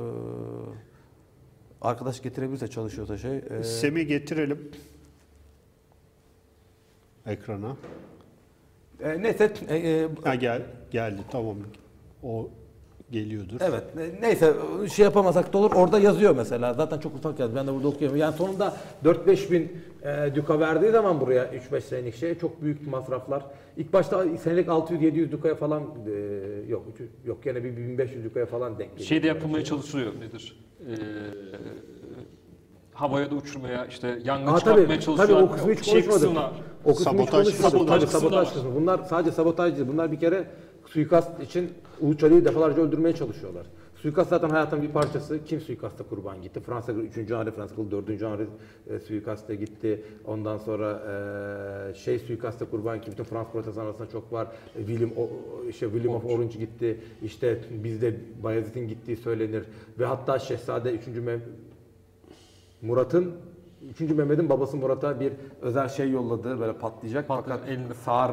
arkadaş getirebilirse çalışıyorsa şey eee, Sem'i getirelim ekrana. eee, neyse eee, eee, Ha gel geldi tamam. O geliyordur. Evet. ne- Neyse şey yapamasak da olur. Orada yazıyor mesela. Zaten çok ufak yaz. Ben de burada okuyorum. Yani sonunda 4-5 bin e, düka verdiği zaman buraya 3-5 senelik şey çok büyük masraflar. İlk başta senelik 600-700 dükaya falan e, yok. Yok gene bir 1500 dükaya falan denk geliyor. Şey de yapılmaya çalışılıyor nedir? Ee, havaya da uçurmaya işte yangın Aa, çıkartmaya tabii, çalışıyorlar. tabii o kısmı hiç şey konuşmadık. kısmına- O kısmı Sabotaj- hiç sabotaj sabotaj kısmı. Bunlar sadece sabotaj değil. Bunlar bir kere suikast için Uluç Ali'yi defalarca öldürmeye çalışıyorlar. Suikast zaten hayatın bir parçası. Kim suikasta kurban gitti? Fransa 3. Henri, Fransa 4. Henri e, suikasta gitti. Ondan sonra e, şey suikasta kurban gitti. Bütün Fransız protestan arasında çok var. E, William, o, işte William of Orange gitti. İşte bizde Bayezid'in gittiği söylenir. Ve hatta Şehzade 3. Mem Murat'ın 3. Mehmet'in babası Murat'a bir özel şey yolladı böyle patlayacak Patlayacak, fakat elinde. sağır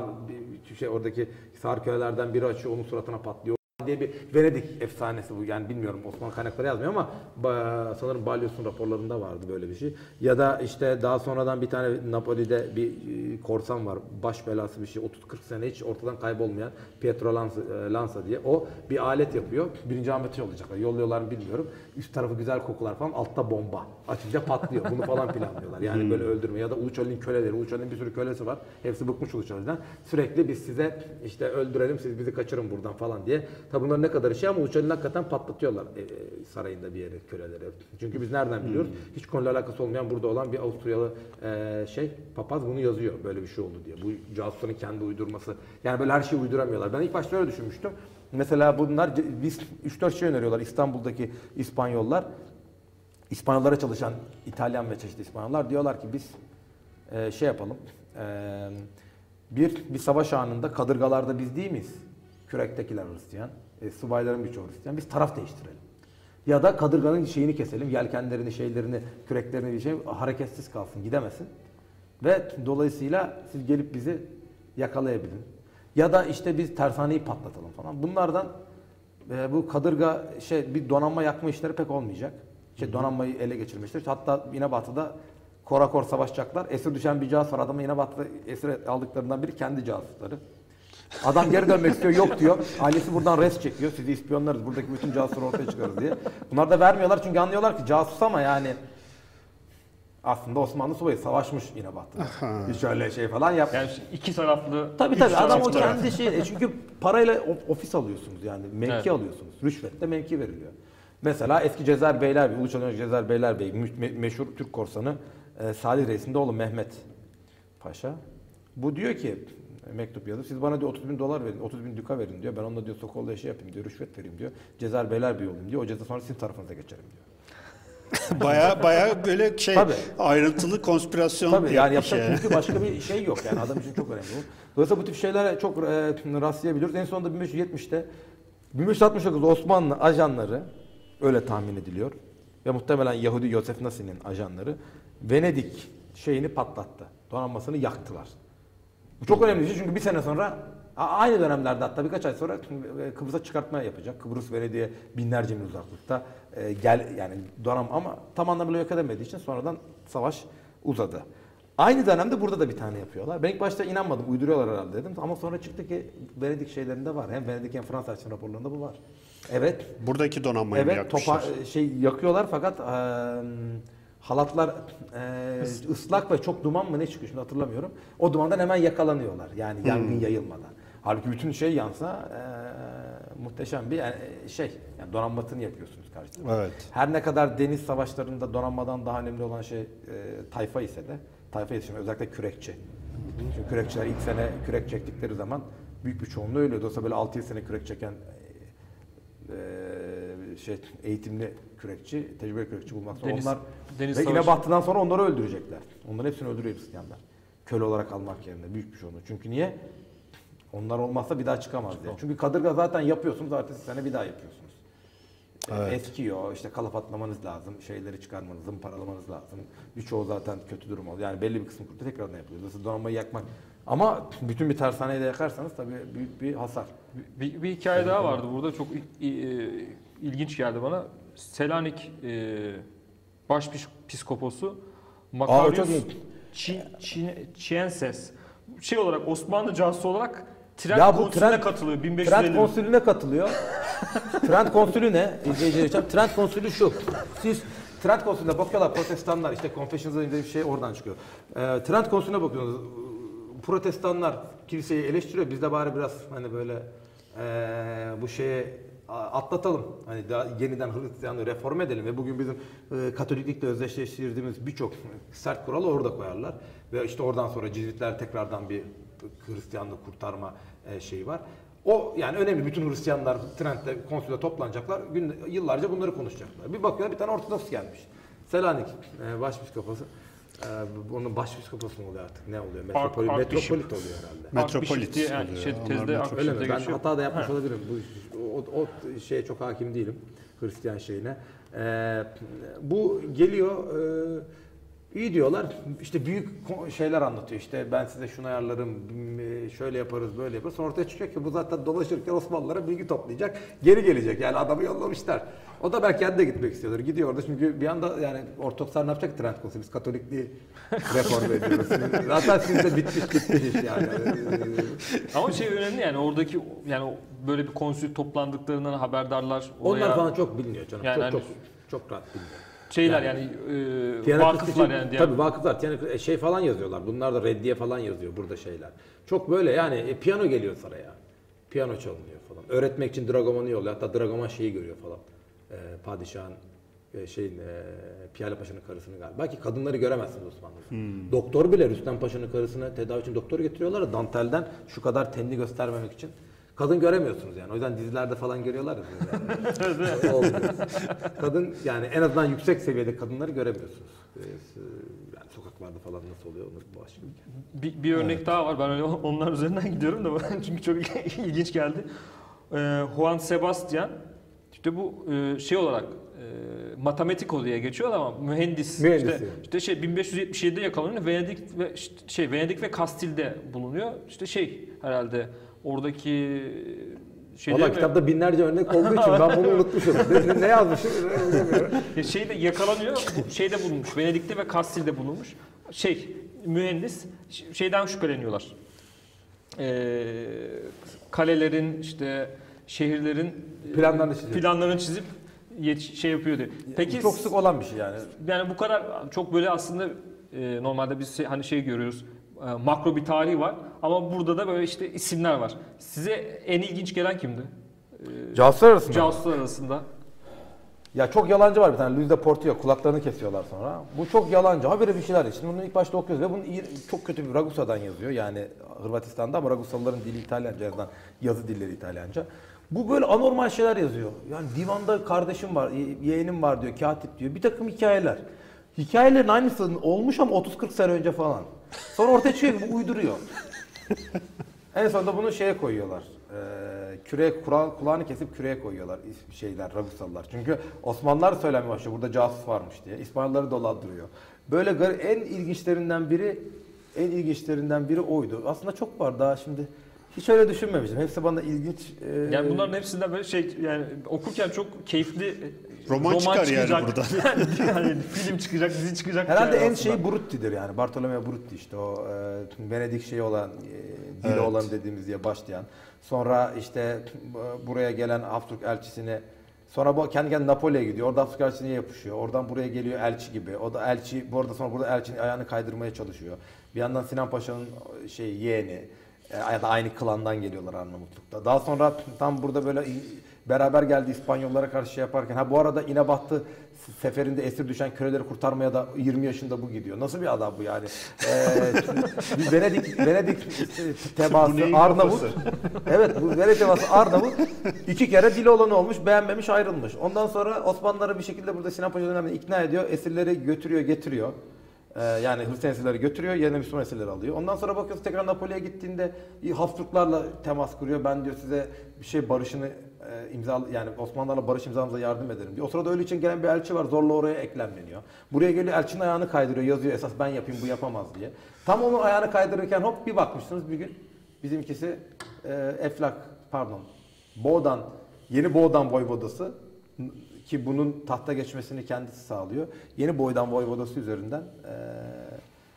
bir şey oradaki sağır kölelerden biri açıyor onun suratına patlıyor diye bir Venedik efsanesi bu. Yani bilmiyorum Osmanlı kaynakları yazmıyor ama ba- sanırım Balyos'un raporlarında vardı böyle bir şey. Ya da işte daha sonradan bir tane Napoli'de bir e, korsan var. Baş belası bir şey. 30-40 sene hiç ortadan kaybolmayan Pietro Lanza, e, Lanza diye. O bir alet yapıyor. Birinci Ahmet'e yollayacaklar. Yolluyorlar mı bilmiyorum. Üst tarafı güzel kokular falan. Altta bomba. Açınca patlıyor. Bunu falan planlıyorlar. Yani böyle öldürme. Ya da Uluç Ali'nin köleleri. Uluç Ali'nin bir sürü kölesi var. Hepsi bıkmış Uluç Ali'den. Sürekli biz size işte öldürelim siz bizi kaçırın buradan falan diye. Tabi bunların ne kadar şey ama Ali'ni hakikaten patlatıyorlar e, e, sarayında bir yere köleleri. Çünkü biz nereden biliyoruz? Hiç konuyla alakası olmayan burada olan bir Avusturyalı e, şey papaz bunu yazıyor böyle bir şey oldu diye. Bu casusların kendi uydurması. Yani böyle her şeyi uyduramıyorlar. Ben ilk başta öyle düşünmüştüm. Mesela bunlar biz 3-4 şey öneriyorlar İstanbul'daki İspanyollar. İspanyollara çalışan İtalyan ve çeşitli İspanyollar diyorlar ki biz e, şey yapalım. e, bir bir savaş anında kadırgalarda biz değil miyiz? Kürektekiler Hristiyan, e, subayların birçoğu Hristiyan. Biz taraf değiştirelim. Ya da kadırganın şeyini keselim, yelkenlerini, şeylerini, küreklerini bir şey hareketsiz kalsın, gidemesin. Ve dolayısıyla siz gelip bizi yakalayabilin. Ya da işte biz tersaneyi patlatalım falan. Bunlardan e, bu kadırga şey bir donanma yakma işleri pek olmayacak. Şey donanmayı ele geçirmiştir. Hatta yine batıda Korakor savaşacaklar. Esir düşen bir casus var. Adamı yine battı. Esir aldıklarından biri kendi casusları. Adam geri dönmek istiyor. Yok diyor. Ailesi buradan res çekiyor. Sizi ispiyonlarız. Buradaki bütün casusları ortaya çıkarız diye. Bunlar da vermiyorlar çünkü anlıyorlar ki casus ama yani aslında Osmanlı subayı savaşmış yine battı. Hiç öyle şey falan yap. Yani iki taraflı Tabii tabii adam o kendi şey e çünkü parayla ofis alıyorsunuz yani mevki Evet. alıyorsunuz. Rüşvetle mevki veriliyor. Mesela eski Cezayir Beylerbeyi, Ulu Çalıncı Cezayir Beylerbeyi me- meşhur Türk korsanı e, Salih Reis'in oğlu Mehmet Paşa. Bu diyor ki mektup yazıp siz bana diyor 30 bin dolar verin, 30 bin düka verin diyor. Ben onunla diyor Sokol'da şey yapayım diyor, rüşvet vereyim diyor. Cezayir Beylerbeyi olayım diyor. O ceza sonra sizin tarafınıza geçerim diyor. Baya baya böyle şey Tabii. ayrıntılı konspirasyon Tabii yani yapacak yani. çünkü başka bir şey yok yani adam için çok önemli bu. Dolayısıyla bu tip şeylere çok e, rastlayabiliyoruz. En sonunda 1570'te 1569 Osmanlı ajanları öyle tahmin ediliyor ve muhtemelen Yahudi Yosef Nasi'nin ajanları Venedik şeyini patlattı. Donanmasını yaktılar. Bu çok önemli bir şey çünkü bir sene sonra aynı dönemlerde hatta birkaç ay sonra e, Kıbrıs'a çıkartma yapacak. Kıbrıs Venedik'e binlerce mil uzaklıkta e, gel yani donam ama tam anlamıyla yok edemediği için sonradan savaş uzadı. Aynı dönemde burada da bir tane yapıyorlar. Ben ilk başta inanmadım, uyduruyorlar herhalde dedim. Ama sonra çıktı ki Venedik şeylerinde var. Hem Venedik hem Fransa açısından raporlarında bu var. Evet, Buradaki donanmayı evet yakmışlar? topa şey yakıyorlar fakat e, halatlar e, ıslak ve çok duman mı ne çıkıyor şimdi hatırlamıyorum. O dumandan hemen yakalanıyorlar. Yani yangın Hmm. yayılmadan. Halbuki bütün şey yansa e, muhteşem bir e, şey. Yani donanmasını yapıyorsunuz karşısında. Evet. Her ne kadar deniz savaşlarında donanmadan daha önemli olan şey e, tayfa ise de tayfa yetişimi özellikle kürekçi. Çünkü kürekçiler ilk sene kürek çektikleri zaman büyük bir çoğunluğu ölüyordu. Oysa böyle 6-7 sene kürek çeken e, şey eğitimli kürekçi, tecrübeli kürekçi bulmak zor. Deniz- Onlar deniz ve yine battıdan sonra onları öldürecekler. Onların hepsini öldürüyor Hristiyanlar. Köle olarak almak yerine büyük bir çoğunluğu. Çünkü niye? Onlar olmazsa bir daha çıkamaz diye. Çünkü kadırga zaten yapıyorsunuz, ertesi sene bir daha yapıyorsunuz. E, Evet. Eskiyor, işte kalafatlamanız lazım, şeyleri çıkarmanız, zımparalamanız lazım. Birçoğu zaten kötü durum oluyor. Yani belli bir kısmı kurtu tekrardan yapılıyor. Dolayısıyla donanmayı yakmak. Ama bütün bir tersaneyi de yakarsanız tabii büyük bir hasar. Bir, bir hikaye daha vardı burada çok e, ilginç geldi bana. Selanik e, başpiskoposu Aa. Çi- Çi- Çienses şey olarak Osmanlı casusu olarak Trent Ya bu Trent- katılıyor 1550. Trent konsülüne katılıyor. Trent konsülü ne? İzleyiciler için. Trent konsülü şu. Siz Trent konsülüne bakıyorlar protestanlar işte Confessions'da bir şey oradan çıkıyor. Ee, Trent konsülüne bakıyorsunuz. Protestanlar kiliseyi eleştiriyor. Biz de bari biraz hani böyle ee, bu şeye atlatalım. Hani daha yeniden Hristiyanlığı reform edelim ve bugün bizim e, Katoliklikle özdeşleştirdiğimiz birçok sert kuralı orada koyarlar. Ve işte oradan sonra Cizvitler tekrardan bir Hristiyanlık kurtarma e, şeyi var. O yani önemli. Bütün Hristiyanlar Trent'te konsülde toplanacaklar. Gün, yıllarca bunları konuşacaklar. Bir bakıyorlar bir tane Ortodoks gelmiş. Selanik e, başpiskoposu. E, bu- onun başpiskoposu mu oluyor artık? Ne oluyor? Metropoli, Ark- metropolit oluyor herhalde. Metropolit diye yani şey, tezde. Öyle mi? Ben geçiyor. hata da yapmış olabilirim. Bu o, o şeye çok hakim değilim. Hristiyan şeyine. Ee, bu geliyor e, iyi diyorlar. İşte büyük şeyler anlatıyor. İşte ben size şunu ayarlarım, m- şöyle yaparız, böyle yaparız. Sonra ortaya çıkıyor ki bu zaten dolaşırken Osmanlılara bilgi toplayacak. Geri gelecek. Yani adamı yollamışlar. O da belki kendi de gitmek istiyordur. Gidiyor orada çünkü bir anda yani Ortodokslar ne yapacak Trent konsülü? Biz Katolikliği reform ediyoruz. Zaten sizde bitmiş bitmiş iş yani. Ama şey önemli yani oradaki yani böyle bir konsül toplandıklarından haberdarlar. Onlar oraya- falan çok biliniyor canım. Yani çok, hani- çok çok rahat biliniyor. Şeyler yani, e, vakıflar yani diğer Tabii vakıflar. Yani şey falan yazıyorlar. Bunlar da reddiye falan yazıyor burada şeyler. Çok böyle yani e, piyano geliyor saraya. Piyano çalınıyor falan. Öğretmek için Dragoman'ı yolluyor. Hatta Dragoman şeyi görüyor falan. Ee, padişahın e, şeyin e, Piyale Paşa'nın karısını galiba. Belki kadınları göremezsiniz Osmanlı'da. Doktor bile Rüstem Paşa'nın karısını tedavi için doktor getiriyorlar da dantelden şu kadar tenli göstermemek için. Kadın göremiyorsunuz yani. O yüzden dizilerde falan görüyorlar ya. Olmuyor. Kadın yani en azından yüksek seviyede kadınları göremiyorsunuz. Ee, Yani sokaklarda falan nasıl oluyor onu başka bir Bir, bir örnek daha var. Ben öyle onlar üzerinden gidiyorum da çünkü çok ilginç geldi. Ee, Juan Sebastian işte bu e, şey olarak e, matematiko diye geçiyor ama mühendis. Mühendis işte, yani. işte şey 1577'de yakalanıyor. Venedik ve şey Venedik ve Kastil'de bulunuyor. İşte şey herhalde oradaki Şey Valla kitapta binlerce örnek olduğu için ben bunu unutmuşum. ne, ne yazmışım? Ya Şeyde yakalanıyor. şeyde bulunmuş. Venedik'te ve Kastil'de bulunmuş. Şey mühendis şeyden şüpheleniyorlar. Ee, kalelerin işte şehirlerin e, Planlarını çiziyor. planlarını çizip yet- şey yapıyor diye. Peki Çok sık olan bir şey yani. yani bu kadar çok böyle aslında e, normalde biz şey- hani şey görüyoruz. E, makro bir tarihi var ama burada da böyle işte isimler var. Size en ilginç gelen kimdi? Casuslar arasında. Casuslar arasında. Ya çok yalancı var bir tane. Luis de Portillo kulaklarını kesiyorlar sonra. Bu çok yalancı. Habire bir şeyler. Şimdi bunu ilk başta okuyoruz ve bunu iyi- çok kötü bir Ragusa'dan yazıyor. Yani Hırvatistan'da ama Ragusalıların dili İtalyanca yazılan yazı dilleri İtalyanca. Bu böyle anormal şeyler yazıyor. Yani divanda kardeşim var, ye- yeğenim var diyor, katip diyor. Bir takım hikayeler. Hikayelerin aynısı olmuş ama 30-40 sene önce falan. Sonra ortaya çıkıyor bu uyduruyor. En sonunda bunu şeye koyuyorlar. Ee, küreye kura, kulağını kesip küreye koyuyorlar şeyler Ragusalılar. Çünkü Osmanlılar söylemeye başlıyor burada casus varmış diye. İspanyolları dolandırıyor. Böyle en ilginçlerinden biri en ilginçlerinden biri oydu. Aslında çok var daha şimdi. Hiç öyle düşünmemiştim. Hepsi bana ilginç. e, Yani bunların hepsinden böyle şey yani okurken çok keyifli e, Roman çıkar yani çıkacak. buradan. yani, yani film çıkacak, dizi çıkacak. Herhalde en aslında. şey Brutti'dir yani. Bartolomeo Brutti işte o e, Venedik şeyi olan, e, dili Evet. olan dediğimiz diye başlayan. Sonra işte e, buraya gelen Habsburg elçisini Sonra bu kendi kendine Napoli'ye gidiyor. Orada Habsburg elçisine yapışıyor. Oradan buraya geliyor elçi gibi. O da elçi bu arada sonra burada elçinin ayağını kaydırmaya çalışıyor. Bir yandan Sinan Paşa'nın şey yeğeni e, ya da aynı klandan geliyorlar Arnavutluk'ta. Daha sonra tam burada böyle beraber geldi İspanyollara karşı şey yaparken ha bu arada İnebahtı seferinde esir düşen köleleri kurtarmaya da 20 yaşında bu gidiyor. Nasıl bir adam bu yani? Ee, Venedik Venedik tebaası Arnavut. evet bu Venedik tebaası Arnavut. iki kere dili olan olmuş, beğenmemiş, ayrılmış. Ondan sonra Osmanlıları bir şekilde burada Sinan Paşa döneminde ikna ediyor. Esirleri götürüyor, getiriyor. Ee, yani Hristiyan esirleri götürüyor, yerine Müslüman esirleri alıyor. Ondan sonra bakıyorsun tekrar Napoli'ye gittiğinde Habsburglarla temas kuruyor. Ben diyor size bir şey barışını e, imza yani Osmanlılarla barış imzamıza yardım ederim diyor. O sırada öyle için gelen bir elçi var. Zorla oraya eklemleniyor. Buraya geliyor elçinin ayağını kaydırıyor. Yazıyor esas ben yapayım bu yapamaz diye. Tam onun ayağını kaydırırken hop bir bakmışsınız bir gün bizimkisi e, Eflak pardon Boğdan yeni Boğdan voyvodası ki bunun tahta geçmesini kendisi sağlıyor. Yeni Boydan voyvodası üzerinden e,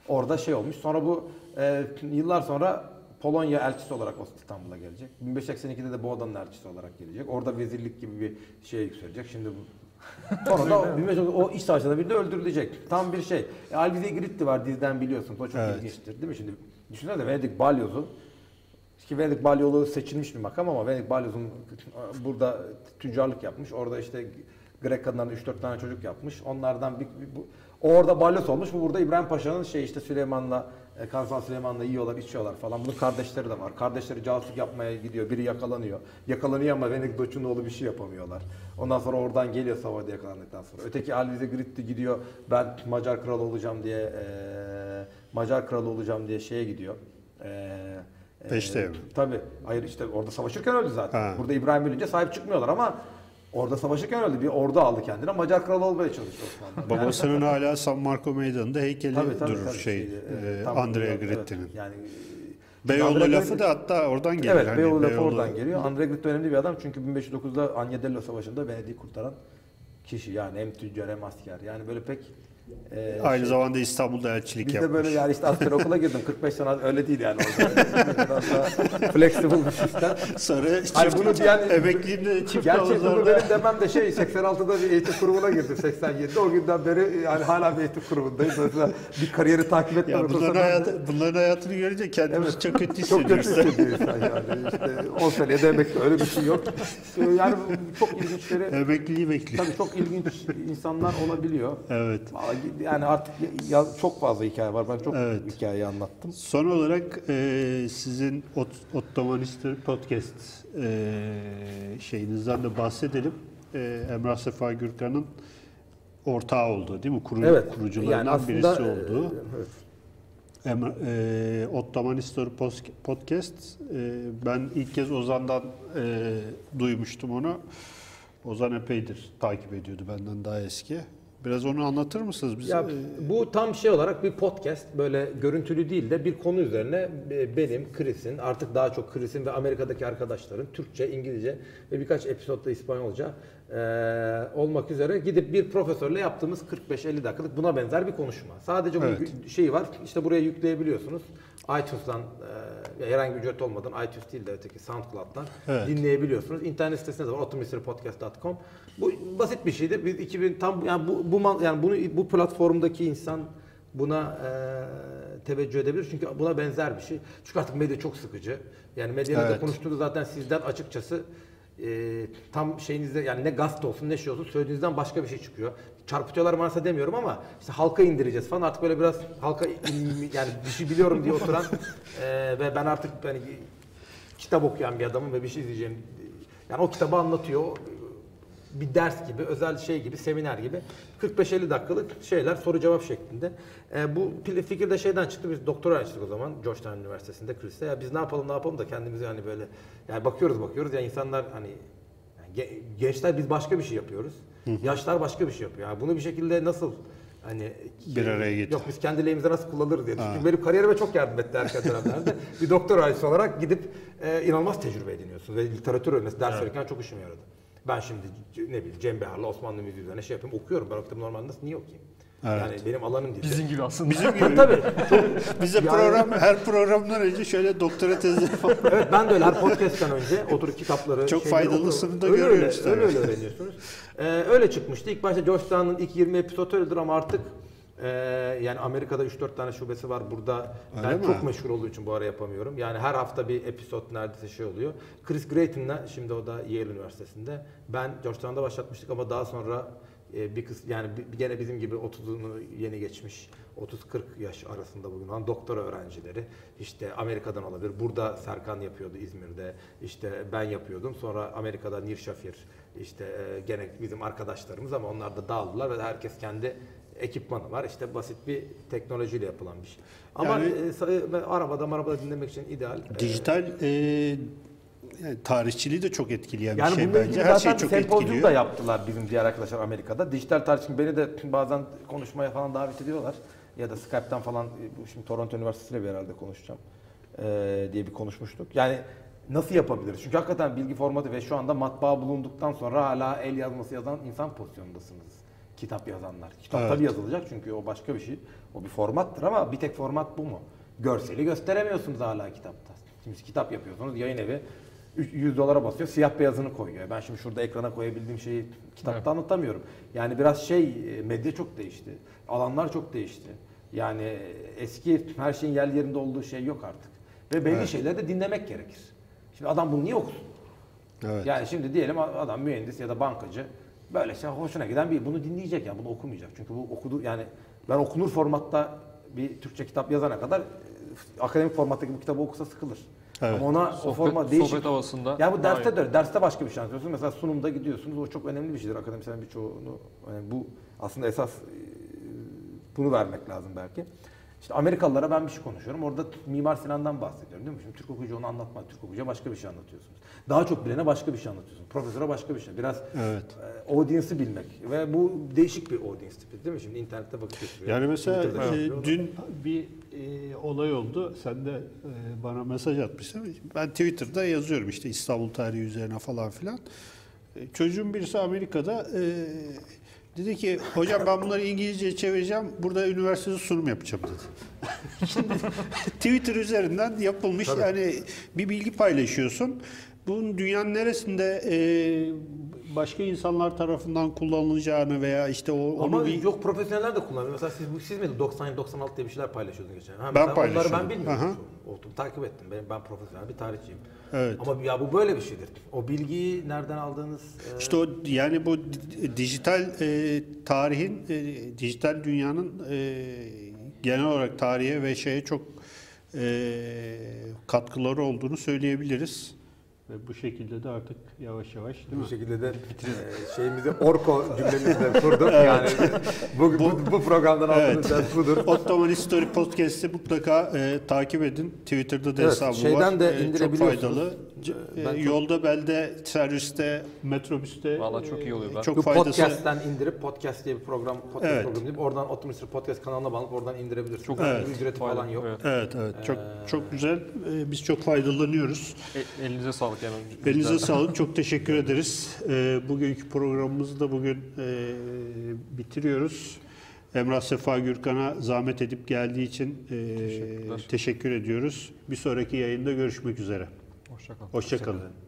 orada şey olmuş. Sonra bu e, yıllar sonra Polonya elçisi olarak İstanbul'a gelecek. 1582'de de Boğdan'ın elçisi olarak gelecek. Orada vezirlik gibi bir şeye yükselecek. Şimdi bu Sonra da o, 1580 o iç savaşında bir de öldürülecek. Tam bir şey. E, Alvise Gritti var diziden biliyorsun. O çok Evet. ilginçtir değil mi? Şimdi düşünsene de Venedik Balyoz'u ki Venedik Balyolu seçilmiş bir makam ama Venedik Balyoz'un burada tüccarlık yapmış. Orada işte Grek kadınlarına 3-4 tane çocuk yapmış. Onlardan bir, bir- bu, orada balyoz olmuş. Bu burada İbrahim Paşa'nın şey işte Süleyman'la e, Kansan Süleyman'la yiyorlar, içiyorlar falan. Bunun kardeşleri de var. Kardeşleri casusluk yapmaya gidiyor. Biri yakalanıyor. Yakalanıyor ama Venedik Doçunoğlu bir şey yapamıyorlar. Ondan sonra oradan geliyor Savoy'da yakalandıktan sonra. Öteki Alvise Gritti gidiyor. Ben Macar kralı olacağım diye e, Macar kralı olacağım diye şeye gidiyor. E, e, Peşte mi? Tabii. Hayır işte orada savaşırken öldü zaten. Ha. Burada İbrahim ölünce sahip çıkmıyorlar ama orada savaşırken öldü. Bir ordu aldı kendine. Macar kralı olmaya çalıştı Osmanlı. Yani- Babasının hala San Marco Meydanı'nda heykeli Tabii, tabii, durur tabii, şey. şeydi, e, Andrea evet, Gritti'nin. Yani Beyoğlu Andrea lafı da hatta oradan geliyor. Evet, Hani Beyoğlu lafı Beyoğlu- oradan geliyor. Andrea Gritti önemli bir adam çünkü 1509'da Agnadello Savaşı'nda Venedik'i kurtaran kişi yani hem tüccar hem asker. Yani böyle pek e, Aynı şey- zamanda İstanbul'da elçilik biz yapmış. de böyle yani işte asker okula girdim 45 sene öyle değil yani. Biraz daha flexible bir sistem. Sonra Hani bunu diyen- emekliliğinde çift Gerçi bunu benim demem de şey 86'da bir eğitim kurumuna girdim 87'de. O günden beri yani hala bir eğitim kurumundayım. Dolayısıyla bir kariyeri takip etme ya bunların, hayatı, bunların hayatını görünce kendimizi Evet. çok kötü Çok kötü hissediyoruz. hissediyor insan yani. İşte 10 seneye de emekli öyle bir şey yok. Yani bu çok ilginçleri Emekliliği bekliyor. tabii çok ilginç insanlar olabiliyor. Evet. Yani artık ya, çok fazla hikaye var. Ben çok Evet. hikayeyi anlattım. Son olarak e, sizin Ot- Podcast e, şeyinizden de bahsedelim. E, Emrah Sefa Gürkan'ın ortağı oldu değil mi? Kuru, Evet. Kurucularından Yani aslında, birisi e, oldu. evet. Emre, e, Podcast. e, ben ilk kez Ozan'dan e, duymuştum onu. Ozan epeydir takip ediyordu benden daha eski. Biraz onu anlatır mısınız bize? Ya bu tam şey olarak bir podcast böyle görüntülü değil de bir konu üzerine e, benim, Chris'in artık daha çok Chris'in ve Amerika'daki arkadaşların Türkçe, İngilizce ve birkaç episodda İspanyolca e, olmak üzere gidip bir profesörle yaptığımız 45-50 dakikalık buna benzer bir konuşma. Sadece Evet. bir şeyi var. İşte buraya yükleyebiliyorsunuz. iTunes'dan e, herhangi bir ücret olmadan iTunes değil de öteki SoundCloud'dan Evet. dinleyebiliyorsunuz. İnternet sitesinde de var otomysterypodcast.com. Bu basit bir şeydi. Biz 2000 tam yani bu bu yani bunu bu platformdaki insan buna e, teveccüh edebilir çünkü buna benzer bir şey. Çünkü artık medya çok sıkıcı. Yani medyanın da Evet. konuştuğunda zaten sizden açıkçası e, tam şeyinizde yani ne gazete olsun ne şey olsun söylediğinizden başka bir şey çıkıyor. Çarpıtıyorlar varsa demiyorum ama işte halka indireceğiz falan artık böyle biraz halka in- yani bir şey biliyorum diye oturan e, ve ben artık hani kitap okuyan bir adamım ve bir şey izleyeceğim. Yani o kitabı anlatıyor. Bir ders gibi, özel şey gibi, seminer gibi. 45-50 dakikalık şeyler, soru cevap şeklinde. Ee, bu fikir de şeyden çıktı. Biz doktora açtık o zaman Georgetown Üniversitesi'nde Chris'te. Ya biz ne yapalım ne yapalım da kendimizi hani böyle yani bakıyoruz bakıyoruz ya insanlar hani yani ge- gençler biz başka bir şey yapıyoruz. Yaşlar başka bir şey yapıyor. Yani bunu bir şekilde nasıl hani Bir araya getir. Yok biz kendi lehimize nasıl kullanırız diye. Çünkü benim kariyerime çok yardım etti erken dönemlerde. bir doktor öğrencisi olarak gidip e, inanılmaz tecrübe ediniyorsun. Ve literatür öğrenmesi, ders verirken çok işime yaradı. Ben şimdi ne bileyim Cem Behar'la Osmanlı müziği üzerine şey yapıyorum. Okuyorum. Ben o kitabı normalde nasıl niye okuyayım? Evet. Yani benim alanım değil. Bizim gibi aslında. Bizim gibi. Tabii. Çok, Bize Yani- program her programdan önce şöyle doktora tezi falan. evet ben de öyle her podcast'ten önce oturup kitapları Çok faydalısını da görüyoruz öyle, öyle öyle öğreniyorsunuz. Ee, öyle çıkmıştı. İlk başta Georgetown'un ilk 20 episod öyledir ama artık e, yani Amerika'da 3-4 tane şubesi var. Burada Öyle ben mi? çok meşhur olduğu için bu ara yapamıyorum. Yani her hafta bir episod neredeyse şey oluyor. Chris Grayton'la şimdi o da Yale Üniversitesi'nde. Ben Georgetown'da başlatmıştık ama daha sonra bir kız yani gene bizim gibi 30'unu yeni geçmiş 30-40 yaş arasında bugün olan doktora öğrencileri işte Amerika'dan olabilir. Burada Serkan yapıyordu İzmir'de. işte ben yapıyordum. Sonra Amerika'da Nir Şafir işte e, gene bizim arkadaşlarımız ama onlar da dağıldılar ve herkes kendi ekipmanı var. İşte basit bir teknolojiyle yapılan bir şey. Ama Yani- e, e, arabada arabada dinlemek için ideal. E, Dijital e, yani tarihçiliği de çok etkileyen Yani bir şey bence. Her şey çok etkiliyor. da yaptılar bizim diğer arkadaşlar Amerika'da. Dijital tarih için beni de bazen konuşmaya falan davet ediyorlar. Ya da Skype'tan falan, şimdi Toronto Üniversitesi'yle bir herhalde konuşacağım ee, diye bir konuşmuştuk. Yani nasıl yapabiliriz? Çünkü hakikaten bilgi formatı ve şu anda matbaa bulunduktan sonra hala el yazması yazan insan pozisyonundasınız. Kitap yazanlar. Kitap Evet. tabii yazılacak çünkü o başka bir şey. O bir formattır ama bir tek format bu mu? Görseli gösteremiyorsunuz hala kitapta. Şimdi kitap yapıyorsunuz, yayın evi 100 dolara basıyor, siyah beyazını koyuyor. Ben şimdi şurada ekrana koyabildiğim şeyi kitapta anlatamıyorum. Yani biraz şey, e, medya çok değişti. Alanlar çok değişti. Yani e, eski her şeyin yer yerinde olduğu şey yok artık. Ve belli Evet. şeyleri de dinlemek gerekir. Şimdi adam bunu niye okusun? Evet. Yani şimdi diyelim adam mühendis ya da bankacı böyle şey hoşuna giden bir bunu dinleyecek yani bunu okumayacak. Çünkü bu okudu yani ben okunur formatta bir Türkçe kitap yazana kadar e, akademik formattaki bu kitabı okusa sıkılır. Evet. Ama ona o Sohbet- forma değişik. sohbet havasında Ya bu derste de. Derste başka bir şey anlatıyorsun. Mesela sunumda gidiyorsunuz. O çok önemli bir şeydir. Akademisyen birçoğunu yani bu aslında esas e, bunu vermek lazım belki. İşte Amerikalılara ben bir şey konuşuyorum. Orada Mimar Sinan'dan bahsediyorum değil mi? Şimdi Türk okuyucu onu anlatma. Türk okuyucuya başka bir şey anlatıyorsunuz. Daha çok bilene başka bir şey anlatıyorsun. Profesöre başka bir şey. Biraz Evet. e, audience'ı bilmek. Ve bu değişik bir audience tipi değil mi? Şimdi internette vakit geçiriyor. Yani mesela e, yapıyor. dün bir e, olay oldu. Sen de e, bana mesaj atmışsın. Ben Twitter'da yazıyorum işte İstanbul tarihi üzerine falan filan. E, çocuğun birisi Amerika'da e, dedi ki hocam ben bunları İngilizce çevireceğim. Burada üniversitede sunum yapacağım dedi. Şimdi Twitter üzerinden yapılmış yani bir bilgi paylaşıyorsun. Bunun dünyanın neresinde e, başka insanlar tarafından kullanılacağını veya işte o onu Ama bir yok profesyoneller de kullanıyor. Mesela siz, siz mi 90 96 diye bir şeyler paylaşıyordunuz geçen. Ha, Ben mesela paylaşıyordum. Onları ben bilmiyorum. Aha. Oturdum, takip ettim. Ben, ben profesyonel bir tarihçiyim. Evet. Ama ya bu böyle bir şeydir. O bilgiyi nereden aldığınız... e, İşte o yani bu di- dijital e, tarihin e, dijital dünyanın e, genel olarak tarihe ve şeye çok e, katkıları olduğunu söyleyebiliriz. Ve bu şekilde de artık yavaş yavaş değil Bu mi? şekilde de e, şeyimizi orko cümlemizi de kurduk. Yani bu, bu, bu programdan aldığımız ders budur. Ottoman History Podcast'i mutlaka e, takip edin. Twitter'da da Evet, hesabı şeyden var. de E, çok indirebiliyorsunuz. faydalı. Ee, E, ben çok- yolda, belde, serviste, metrobüste Vallahi çok iyi oluyor. Ben- çok Bu faydası. podcast'ten indirip podcast diye bir program podcast Evet. programı deyip oradan Optimus Podcast kanalına bağlanıp oradan indirebilirsiniz. Çok Evet. ücreti Faydalı, falan yok. evet. Evet evet çok Ee, çok güzel. E, biz çok faydalanıyoruz. E- elinize sağlık yani. Elinize sağlık. Çok teşekkür ederiz. E, bugünkü programımızı da bugün e, bitiriyoruz. Emrah Sefa Gürkan'a zahmet edip geldiği için e, teşekkür ediyoruz. Bir sonraki yayında görüşmek üzere. Hoşçakalın. Hoşçakalın. Hoşçakalın.